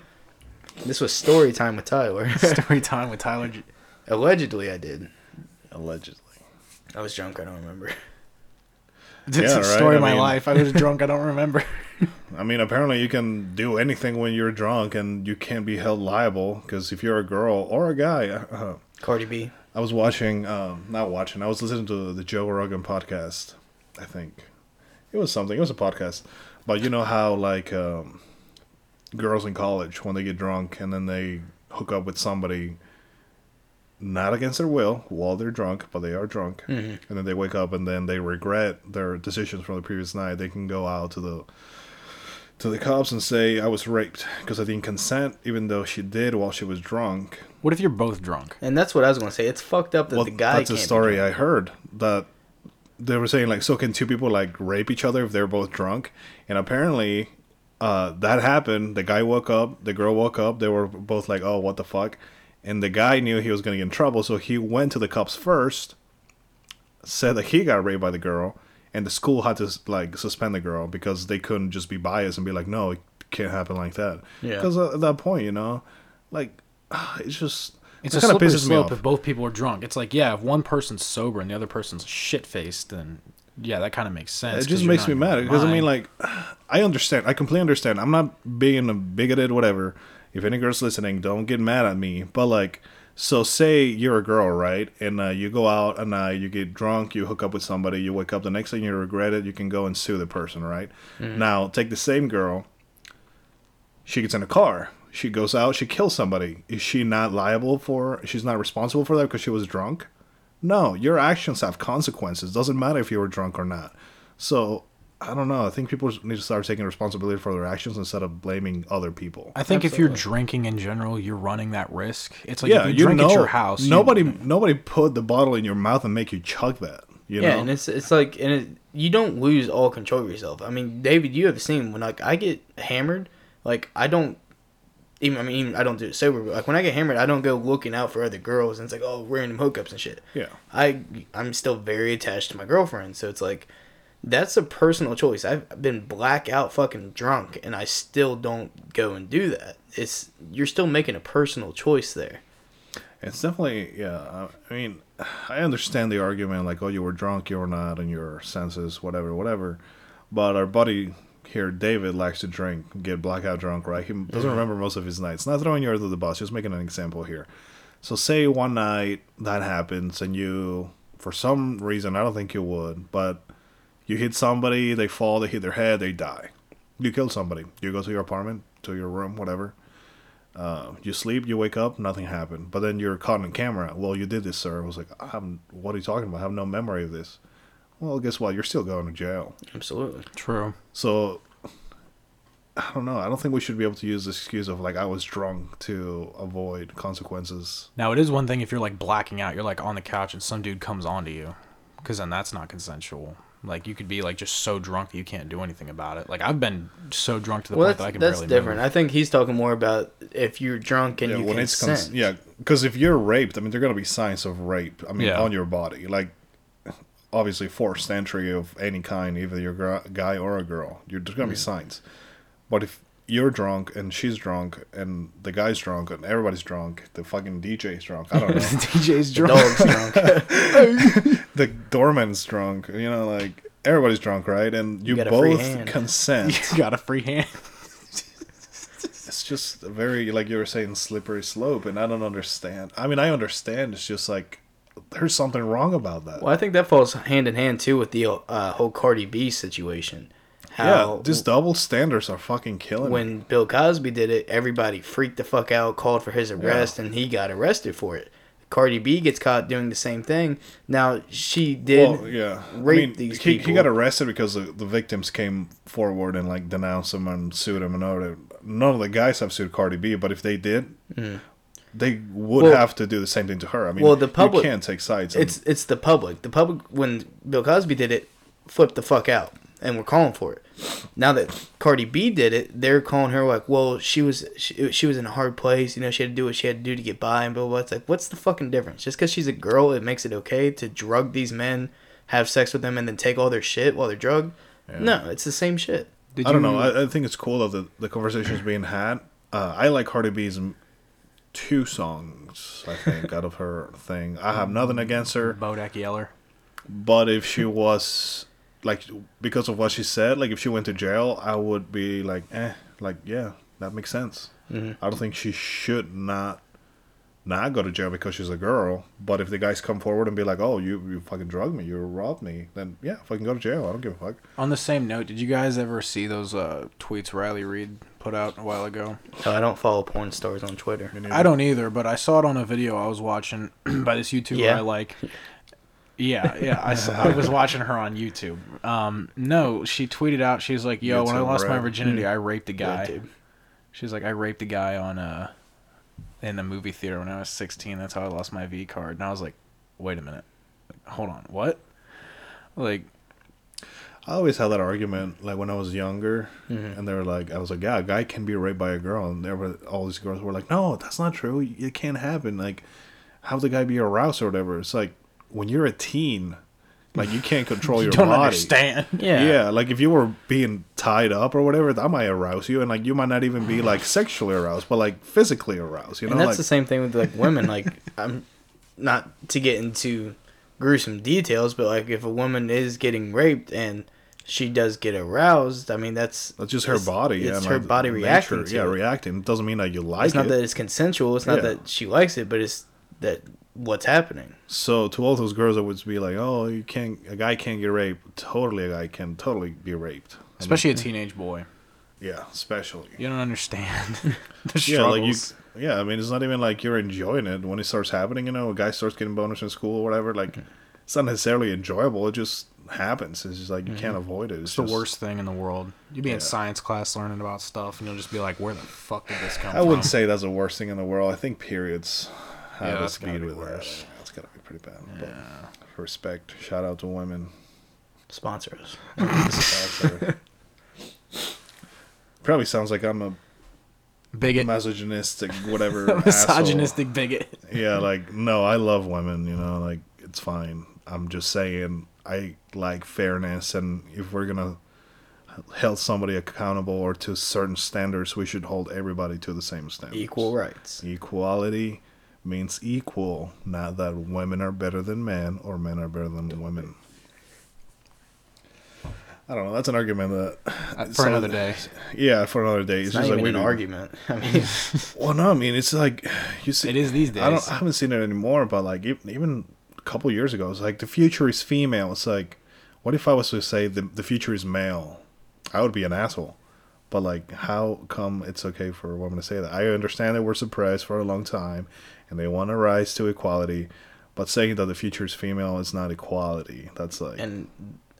This was story time with Tyler. Story time with Tyler. Allegedly, I did. Allegedly. I was drunk. I don't remember. It's Yeah, a right, story I of my mean- life. I was drunk. I don't remember. I mean, apparently you can do anything when you're drunk, and you can't be held liable. Because if you're a girl or a guy, uh, Cardi B. I was watching, um, not watching. I was listening to the Joe Rogan podcast. I think it was something. It was a podcast, but you know how like um, girls in college when they get drunk and then they hook up with somebody, not against their will while they're drunk, but they are drunk, Mhm. and then they wake up and then they regret their decisions from the previous night. They can go out to the to the cops and say I was raped because I didn't consent, even though she did while she was drunk. What if you're both drunk? And that's what I was going to say. It's fucked up that well, the guy that's a can't be story. I heard that they were saying like, so can two people like rape each other if they're both drunk? And apparently, uh, that happened. The guy woke up, the girl woke up. They were both like, oh, what the fuck? And the guy knew he was gonna get in trouble, so he went to the cops first. Said that he got raped by the girl, and the school had to like suspend the girl because they couldn't just be biased and be like, no, it can't happen like that. Yeah. Because uh, at that point, you know, like it's just It's it a slippery pisses me slope off. if both people are drunk. It's like, yeah, if one person's sober and the other person's shit faced, then yeah, that kind of makes sense. It just makes me mad because I mean, like, I understand. I completely understand. I'm not being a bigoted, whatever. If any girls listening, don't get mad at me. But like, so say you're a girl, right? And uh, you go out at night, you get drunk, you hook up with somebody, you wake up the next thing you regret it, you can go and sue the person, right? Now take the same girl. She gets in a car. She goes out. She kills somebody. Is she not liable for? She's not responsible for that because she was drunk. No, your actions have consequences. Doesn't matter if you were drunk or not. So I don't know. I think people need to start taking responsibility for their actions instead of blaming other people. I think if you're drinking in general, you're running that risk. It's like yeah, if you, you drink know, at your house. you- nobody nobody put the bottle in your mouth and make you chug that. You yeah, know? and it's it's like and it, you don't lose all control of yourself. I mean, David, you have seen when like I get hammered, like I don't even I mean I don't do it sober, but like when I get hammered, I don't go looking out for other girls and it's like oh random hookups and shit. yeah. I I'm still very attached to my girlfriend, so it's like that's a personal choice. I've been blackout fucking drunk and I still don't go and do that. It's you're still making a personal choice there. It's definitely yeah. I mean, I understand the argument like, oh, you were drunk, you were not in your senses, whatever, whatever. But our buddy here, David, likes to drink, get blackout drunk, right? He doesn't mm-hmm. remember most of his nights. Not throwing you under the bus, just making an example here. So say one night that happens, and you, for some reason, I don't think you would, but you hit somebody, they fall, they hit their head, they die. You kill somebody. You go to your apartment, to your room, whatever. Uh, you sleep, you wake up, nothing happened. But then you're caught on camera. Well, you did this, sir. I was like, I'm, what are you talking about? I have no memory of this. Well, guess what? You're still going to jail. Absolutely. True. So, I don't know. I don't think we should be able to use this excuse of like I was drunk to avoid consequences. Now it is one thing if you're like blacking out, you're like on the couch and some dude comes onto you, because then that's not consensual. Like you could be like just so drunk that you can't do anything about it. Like I've been so drunk to the Well, point that I that's, can that's barely That's different. move. I think he's talking more about if you're drunk and yeah, you when it's consent. cons- yeah, because if you're raped, I mean, there are gonna be signs of rape. I mean, Yeah. on your body, like obviously forced entry of any kind, either you're a guy or a girl. You're there's gonna Mm. be signs. But if you're drunk and she's drunk and the guy's drunk and everybody's drunk, the fucking DJ's drunk. I don't know. DJ's The drunk. dog's drunk. the doorman's drunk. You know, like everybody's drunk, right? And you free both consent. you got a free hand. it's just a very like you were saying slippery slope and i don't understand i mean i understand it's just like there's something wrong about that well, I think that falls hand in hand too with the uh, whole Cardi B situation. Yeah How these double standards are fucking killing me. when Bill Cosby did it, everybody freaked the fuck out, called for his arrest, and he got arrested for it. Cardi B gets caught doing the same thing. Now she did. well, yeah rape I mean, these he, he got arrested because the, the victims came forward and like denounced him and sued him and all that. none of the guys have sued cardi b but if they did mm. they would Well- have to do the same thing to her i mean Well, the public- you can't take sides and- It's it's the public. The public when Bill Cosby did it, flipped the fuck out, and we're calling for it. Now that Cardi B did it, they're calling her like, well, she was she, she was in a hard place. You know, she had to do what she had to do to get by, and blah blah. blah. It's like, what's the fucking difference? Just because she's a girl, it makes it okay to drug these men, have sex with them, and then take all their shit while they're drugged. No, it's the same shit. Did I don't you- know. I, I think it's cool that the, the conversation is being had. Uh, I like Cardi B's two songs, I think, out of her thing. I have nothing against her, Bodak Yellow. but if she was, like, because of what she said, like, if she went to jail, I would be like, eh, like, yeah, that makes sense. Mhm. I don't think she should not not go to jail because she's a girl. But if the guys come forward and be like, oh, you, you fucking drugged me, you robbed me, then yeah, fucking go to jail. I don't give a fuck. On the same note, did you guys ever see those uh, tweets Riley Reid put out a while ago? No, I don't follow porn stars on Twitter. I don't either, but I saw it on a video I was watching by this YouTuber Yeah. I like. Yeah, yeah, I, saw, I was watching her on YouTube. Um, no, she tweeted out, she's like, "Yo, when I YouTube lost my virginity, I raped a guy." YouTube. She's like, "I raped a guy on uh in the movie theater when I was 16. That's how I lost my V card." And I was like, "Wait a minute, like, hold on, what?" Like, I always had that argument, like when I was younger, Mhm. and they were like, I was like, yeah, a guy can be raped by a girl, and there were all these girls were like, no, that's not true. It can't happen. Like, how the guy be aroused or whatever? It's like when you're a teen, like you can't control you your don't body. understand. Yeah. Yeah. like if you were being tied up or whatever, that might arouse you, and like you might not even be like sexually aroused, but like physically aroused. You know, and that's like the same thing with like women. Like I'm not to get into gruesome details, but like if a woman is getting raped and she does get aroused, I mean that's that's just her it's- body. Yeah, it's and, her like, body nature- reacting to Yeah, it. reacting. It doesn't mean that you like it's not it. that it's consensual. It's not Yeah. that she likes it, but it's that what's happening. So to all those girls that would be like, "Oh, you can't, a guy can't get raped." Totally, a guy can totally be raped. I mean, Especially a teenage boy. yeah, especially. You don't understand the Yeah, like you. struggles. Yeah, I mean, it's not even like you're enjoying it when it starts happening. You know, a guy starts getting bonus in school or whatever. Like, mm-hmm. it's not necessarily enjoyable. It just happens. It's just like you can't mm-hmm. avoid it. It's, It's the worst thing in the world. You'd be Yeah. in science class learning about stuff, and you'll just be like, "Where the fuck did this come I from?" wouldn't say that's the worst thing in the world. I think periods have Yeah, a speed with worse. that. That's gotta be pretty bad. Yeah. But respect. Shout out to women. Sponsors. Sponsor. Probably sounds like I'm a bigot, misogynistic, whatever. asshole. misogynistic bigot. Yeah, like no, I love women. You know, like it's fine. I'm just saying I like fairness, and if we're gonna hold somebody accountable or to certain standards, we should hold everybody to the same standards. Equal rights. Equality means equal, not that women are better than men or men are better than women. I don't know. That's an argument that Uh, for another day. Yeah, for another day. It's, It's not just even like an argument. I mean, Well, no, I mean it's like you see. It is these days. I don't. I haven't seen it anymore, but like even a couple years ago, it's like the future is female. It's like, what if I was to say the the future is male? I would be an asshole. But like, how come it's okay for a woman to say that? I understand that we're suppressed for a long time, and they want to rise to equality. But saying that the future is female is not equality. That's like, and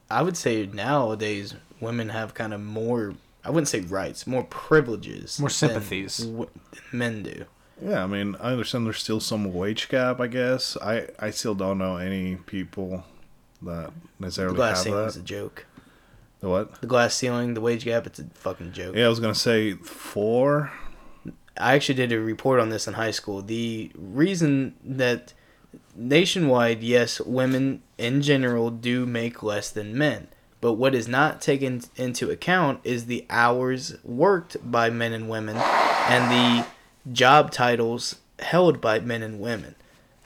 I would say nowadays women have kind of more. I wouldn't say rights, more privileges, More sympathies. w- than men do. yeah. I mean, I understand there's still some wage gap. I guess I I still don't know any people that necessarily The necessarily glass have ceiling is a joke. The what? The glass ceiling, the wage gap, it's a fucking joke. Yeah, I was gonna say four. I actually did a report on this in high school. The reason that nationwide, yes, women in general do make less than men. But what is not taken into account is the hours worked by men and women and the job titles held by men and women.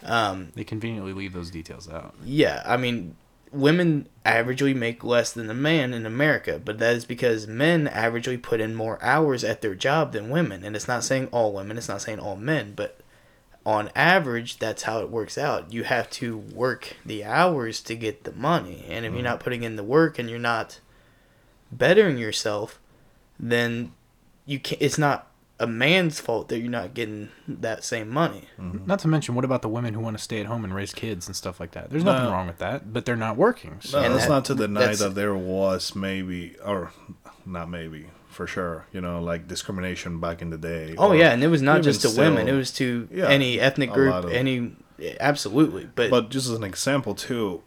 Um, They conveniently leave those details out. yeah, I mean, women averagely make less than a man in America, but that is because men averagely put in more hours at their job than women. And it's not saying all women, it's not saying all men, but on average, that's how it works out. You have to work the hours to get the money. And if you're mm-hmm. not putting in the work and you're not bettering yourself, then you can not it's not a man's fault that you're not getting that same money. Not to mention, what about the women who want to stay at home and raise kids and stuff like that? There's nothing No. wrong with that, but they're not working. So. No, And that's that- not to deny that there was maybe, or not maybe, for sure. You know, like discrimination back in the day. Oh yeah, and it was not just to women; it was to Yeah, any ethnic group, of- any absolutely. But, But just as an example, too,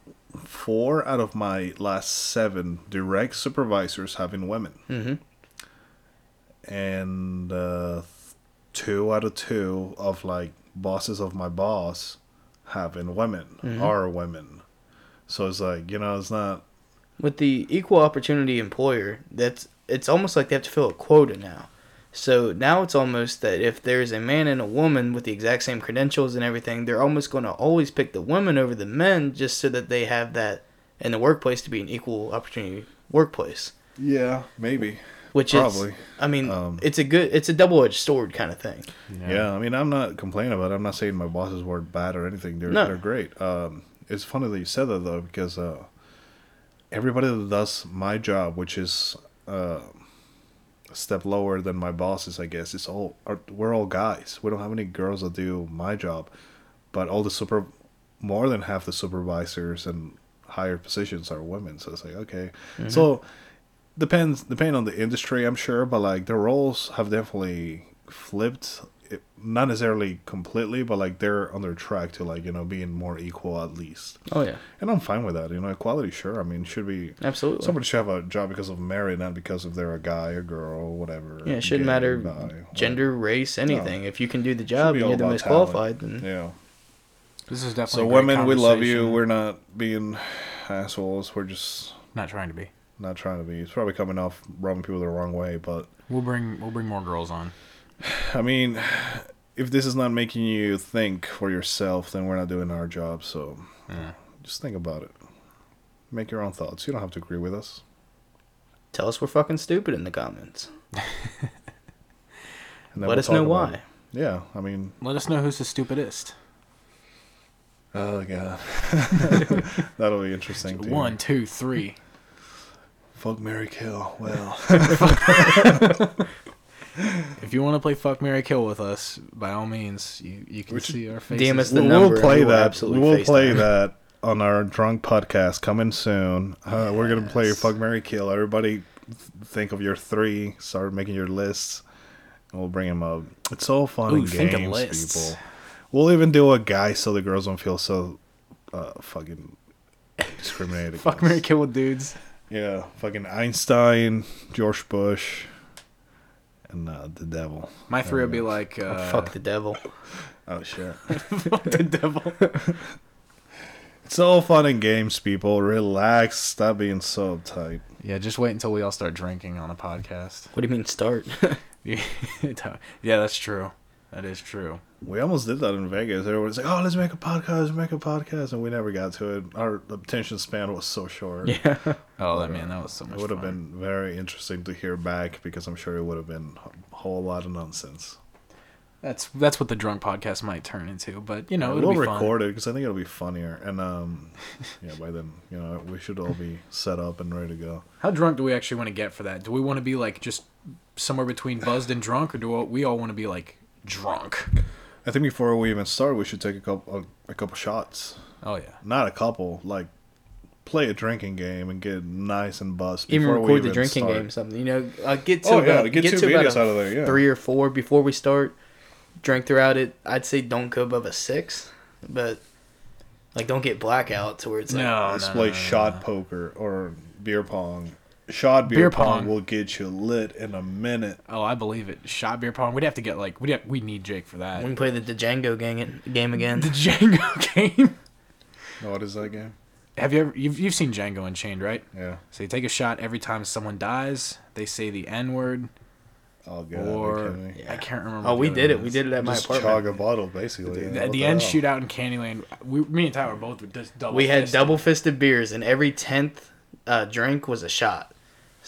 four out of my last seven direct supervisors have been women, Mhm. And uh, two out of two of like bosses of my boss have been women, Mhm. are women. So it's like you know, it's not. with the equal opportunity employer, that's it's almost like they have to fill a quota now. So now it's almost that if there's a man and a woman with the exact same credentials and everything, they're almost going to always pick the women over the men just so that they have that in the workplace to be an equal opportunity workplace. Yeah, maybe. Which Probably. is, I mean, Um, it's a good, it's a double edged sword kind of thing. Yeah. I mean, I'm not complaining about it. I'm not saying my bosses were bad or anything. They're No. they're great. Um, it's funny that you said that though, because uh, everybody that does my job, which is uh, a step lower than my bosses, I guess, it's all are, we're all guys. We don't have any girls that do my job, but all the super, more than half the supervisors and higher positions are women. So it's like okay, so depends depending on the industry i'm sure but like the roles have definitely flipped it, not necessarily completely but like they're on their track to like you know being more equal at least Oh yeah, and i'm fine with that you know equality sure i mean should be absolutely. somebody should have a job because of merit not because if they're a guy a girl whatever yeah, it shouldn't gay, matter bi, like- gender, race, anything. If you can do the job and you're the most talent. qualified, then yeah This is definitely so a women we love you we're not being assholes we're just not trying to be. Not trying to be it's probably coming off rubbing people the wrong way but We'll bring we'll bring more girls on. I mean, if this is not making you think for yourself, then we're not doing our job. So Yeah. just think about it. Make your own thoughts. You don't have to agree with us. tell us we're fucking stupid in the comments. And then Let we'll us know why. it. Yeah, I mean, Let us know who's the stupidest. oh god, that'll be interesting. to One, hear. two, three. Fuck Mary Kill. Well, If you want to play Fuck Mary Kill with us, by all means, you, you can We should- see our faces. DM us the we'll, and play we will that. We absolutely will play that on our drunk podcast coming soon. Uh, we're gonna play Yes. fuck Mary Kill. Everybody, th- think of your three. Start making your lists. And we'll bring them up. It's so fun Ooh, and think of games, lists. people. We'll even do a guy so the girls don't feel so uh, fucking discriminated. Fuck against. Mary Kill with dudes. Yeah, fucking Einstein, George Bush, and uh, the devil. My three There would be go. like Oh, uh, fuck the devil. Oh shit. fuck the devil. It's all fun and games, people. Relax. Stop being so uptight. yeah, just wait until we all start drinking on a podcast. What do you mean start? yeah, that's true. That is true. We almost did that in Vegas. Everyone's like, "Oh, let's make a podcast, let's make a podcast," and we never got to it. Our attention span was so short. yeah. Oh, that man, that was so It much would have been very interesting to hear back because I'm sure it would have been a whole lot of nonsense. That's that's what the drunk podcast might turn into, but you know, we'll it'll be fun. record it because I think it'll be funnier. And um, yeah, by then, you know, we should all be set up and ready to go. How drunk do we actually want to get for that? Do we want to be like just somewhere between buzzed and drunk, or do we all want to be like drunk? I think before we even start, we should take a couple a, a couple shots. Oh yeah. Not a couple, like play a drinking game and get nice and buzzed. Even before we record the drinking start. game something. You know, uh, get to Oh, about, yeah, get two to about out of there, yeah. three or four before we start. Drink throughout it. I'd say don't go above a six, but Like, don't get blackout to where it's like, No, Let's no, play no, no, shot no. poker or beer pong. Shot beer, Beer pong. pong. will get you lit in a minute. Oh, I believe it. Shot beer pong. We'd have to get like we we need Jake for that. we can play the Django gang game again. The Django game. What is that game? Have you ever you've you've seen Django Unchained, right? Yeah. So you take a shot every time someone dies. They say the N word, Oh god. or are kidding me? I can't remember. Oh, what we did other it. We did it at my Just apartment. chug a bottle, basically. At What the the end hell? shootout in Candyland, we, me and Tyler both would just double. we had double fisted beers, and every tenth uh, drink was a shot.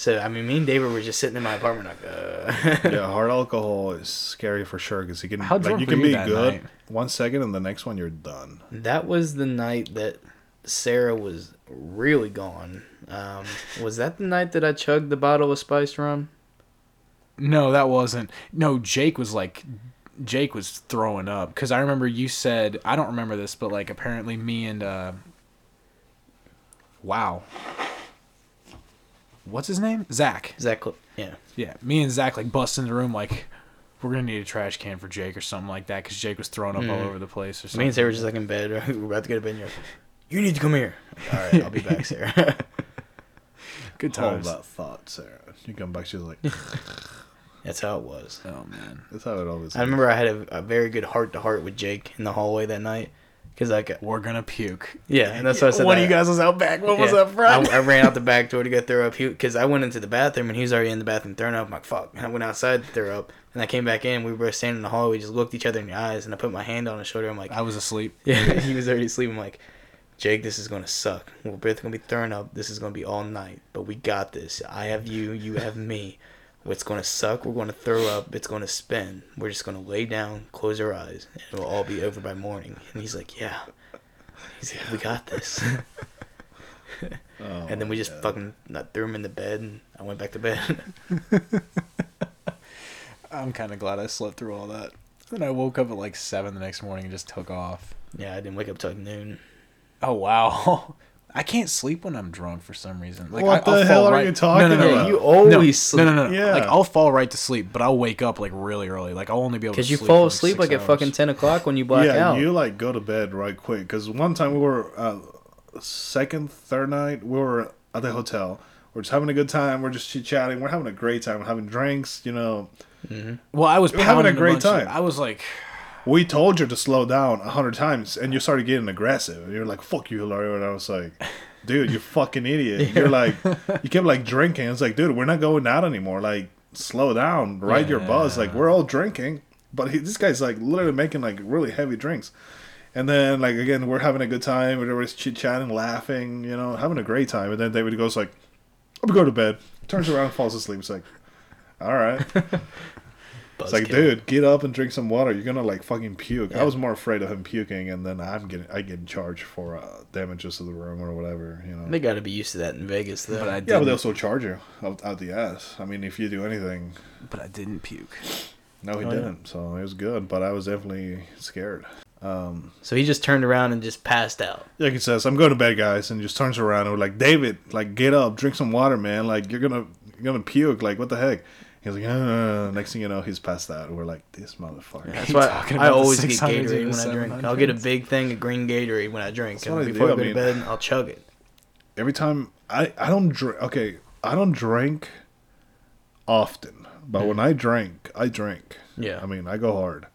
So I mean, me and David were just sitting in my apartment like, uh. yeah, hard alcohol is scary for sure because you can How like you can you be good night? one second and the next one you're done. That was the night that Sarah was really gone. Um, was that the night that I chugged the bottle of spiced rum? No, that wasn't. No, Jake was like, Jake was throwing up because I remember you said I don't remember this, but like apparently me and uh, wow, what's his name? Zach. Zach, yeah. Yeah, me and Zach like bust in the room like we're gonna need a trash can for Jake or something like that because Jake was throwing up all Mm. over the place or something. Me and Sarah were just like in bed. we were about to go to bed. And you're like, you need to come here. All right, I'll be back, Sarah. good Hold times. that thought, Sarah. You come back, she's like, That's how it was. Oh man, that's how it always. I remember I had a, a very good heart to heart with Jake in the hallway that night. Cause like, we're gonna puke. yeah, and that's what I said. One that- of you guys was out back. One was up front. I, I ran out the back door to go throw up because I went into the bathroom and he was already in the bathroom throwing up. I'm like, fuck. And I went outside to throw up. And I came back in. We were standing in the hall. We just looked each other in the eyes and I put my hand on his shoulder. I'm like, I was asleep. yeah, he was already asleep. I'm like, Jake, this is to suck. We're both to be throwing up. This is to be all night. But we got this. I have you. You have me. What's going to suck? We're going to throw up. It's going to spin. We're just going to lay down, close our eyes, and it'll all be over by morning. And he's like, yeah. He's like, we got this. Oh, and then we just oh yeah. fucking not threw him in the bed, and I went back to bed. I'm kind of glad I slept through all that. Then I woke up at like seven the next morning and just took off. yeah, I didn't wake up till noon. Oh wow. I can't sleep when I'm drunk for some reason. Like What I, I'll the hell are right- you talking no, no, no, about? No, You always no, sleep. No, no, no. Yeah. Like I'll fall right to sleep, but I'll wake up like really early. Like I'll only be able to Because you fall asleep six like at fucking ten o'clock when you black yeah, out. you like go to bed right quick. Because one time we were uh, second, third night, we were at the hotel. We're just having a good time. We're just chit chatting. We're having a great time. We're having drinks. You know, Well, I was We're having a pounding great bunch of- time. I was like, we told you to slow down a hundred times, and you started getting aggressive. And you're like, "Fuck you, Hilario," and I was like. Dude, you fucking idiot! You're like, you kept like drinking. It's like, dude, we're not going out anymore. Like, slow down, ride your buzz. Like, we're all drinking, but he, this guy's like literally making like really heavy drinks. And then like again, we're having a good time. Everybody's chit chatting, laughing, you know, having a great time. And then David goes like, "I'm gonna go to bed." Turns around, falls asleep. It's like, all right. It's like, Buzzkill. dude, get up and drink some water. You're gonna like fucking puke. Yeah. I was more afraid of him puking, and then I'm getting I get charged for uh, damages to the room or whatever. You know. They got to be used to that in Vegas, though. but I yeah, didn't. but they also charge you out, out the ass. I mean, if you do anything, but I didn't puke. no, he Oh, didn't. So it was good, but I was definitely scared. Um, so he just turned around and just passed out. like he says, I'm going to bed, guys, and just turns around and we're like, David, like get up, drink some water, man. Like you're gonna you're gonna puke. Like what the heck? He's like, uh, next thing you know, he's passed out. We're like, this motherfucker. That's why talking I always get Gatorade when I drink. I'll get a big thing of green Gatorade when I drink. That's And what I before do. I go I to mean- bed, I'll chug it. every time I I don't drink. Okay, I don't drink often, but when I drink, I drink. Yeah. I mean, I go hard.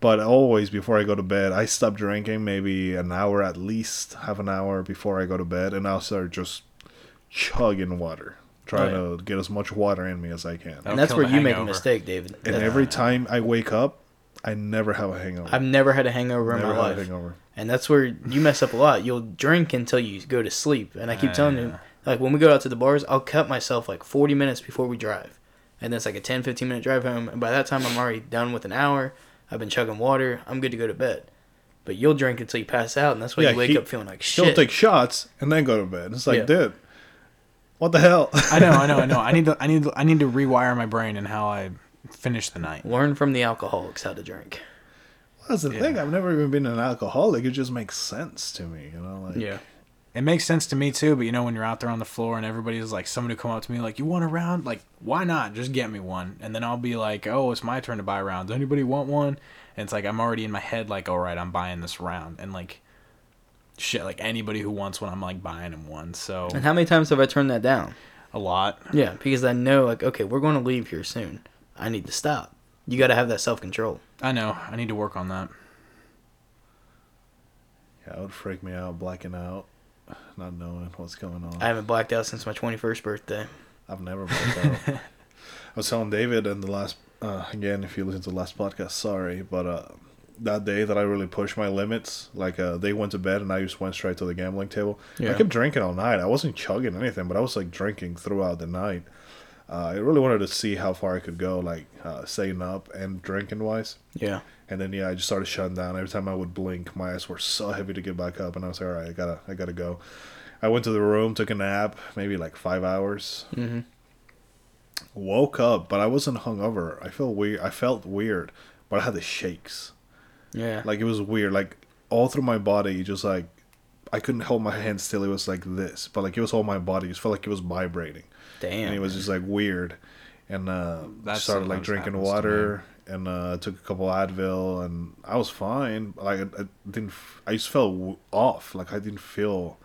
But always before I go to bed, I stop drinking maybe an hour at least, half an hour before I go to bed, and I'll start just chugging water, trying Oh, to get as much water in me as I can. That'll and that's where the you make a mistake, David. And That- every time I wake up, I never have a hangover. I've never had a hangover in my had a life. hangover. And that's where you mess up a lot. You'll drink until you go to sleep. And I keep telling you, Ah. like when we go out to the bars, I'll cut myself like 40 minutes before we drive. And then it's like a 10, 15 minute drive home. And by that time, I'm already done with an hour. I've been chugging water. I'm good to go to bed. But you'll drink until you pass out. And that's why Yeah, you wake he- up feeling like shit. He'll take shots and then go to bed. It's like, Yeah. dude, what the hell? I know, I know, I know. I need to, I need, to, I need to rewire my brain and how I finish the night. Learn from the alcoholics how to drink. That's the Yeah. thing. I've never even been an alcoholic. It just makes sense to me, you know. Like, Yeah. It makes sense to me too, but you know when you're out there on the floor and everybody's like, someone who come up to me like, "You want a round?" Like, why not? Just get me one, and then I'll be like, "Oh, it's my turn to buy rounds. Anybody want one?" And it's like I'm already in my head like, "All right, I'm buying this round," and like, shit, like anybody who wants one, I'm like buying them one. So And how many times have I turned that down? a lot. Yeah, because I know like okay, we're going to leave here soon. I need to stop. You got to have that self control. I know. I need to work on that. Yeah, it would freak me out, blacking out, not knowing what's going on. I haven't blacked out since my 21st birthday. I've never blacked out. I was telling David in the last, uh, again, if you listen to the last podcast, sorry, but uh, that day that I really pushed my limits, like uh, they went to bed and I just went straight to the gambling table. Yeah. I kept drinking all night. I wasn't chugging anything, but I was like drinking throughout the night. Uh, I really wanted to see how far I could go, like uh, staying up and drinking wise. Yeah. And then yeah, I just started shutting down. Every time I would blink, my eyes were so heavy to get back up, and I was like, all right, I gotta, I gotta go. I went to the room, took a nap, maybe like five hours. Mm-hmm. Woke up, but I wasn't hungover. I felt weird. I felt weird, but I had the shakes. Yeah. Like it was weird. Like all through my body, just like I couldn't hold my hand still. It was like this, but like it was all my body. It just felt like it was vibrating, Damn. and it was just like weird. And uh, That started like drinking water, and uh, took a couple Advil, and I was fine. Like I, I didn't. f- I just felt w- off. Like I didn't feel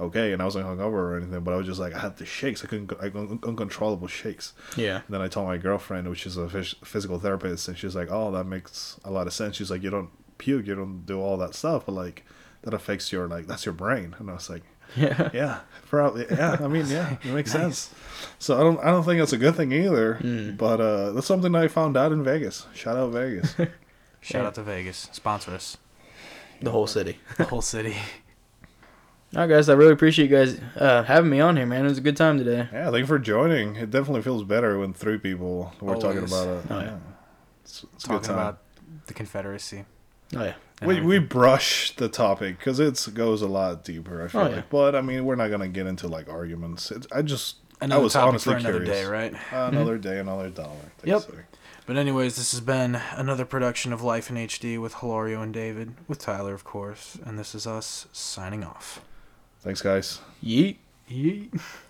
okay, and I wasn't hungover or anything. But I was just like I had the shakes. I couldn't. I un- uncontrollable shakes. yeah. And then I told my girlfriend, which is a phys- physical therapist, and she's like, "Oh, that makes a lot of sense." She's like, "You don't puke, you don't do all that stuff, but like that affects your like that's your brain." And I was like, Yeah. "Yeah, probably. Yeah, I mean, yeah, it makes sense." So I don't, I don't think that's a good thing either. Mm. But uh, that's something I found out in Vegas. Shout out Vegas. Shout Yeah. out to Vegas. Sponsor us. The whole city. The whole city. All right, guys. I really appreciate you guys uh, having me on here, man. It was a good time today. yeah, thank you for joining. It definitely feels better when three people were talking about it. Oh, yeah. yeah. It's, it's a good Talking time. about the Confederacy. Oh yeah. and we we brush the topic because it goes a lot deeper. I feel Oh, yeah. like, but I mean, we're not gonna get into like arguments. It, I just another I was topic honestly for another curious. day, right? another day, another dollar. they Yep. say. But anyways, this has been another production of Life in HD with Hilario and David, with Tyler, of course, and this is us signing off. Thanks, guys. Yeet. Yeet.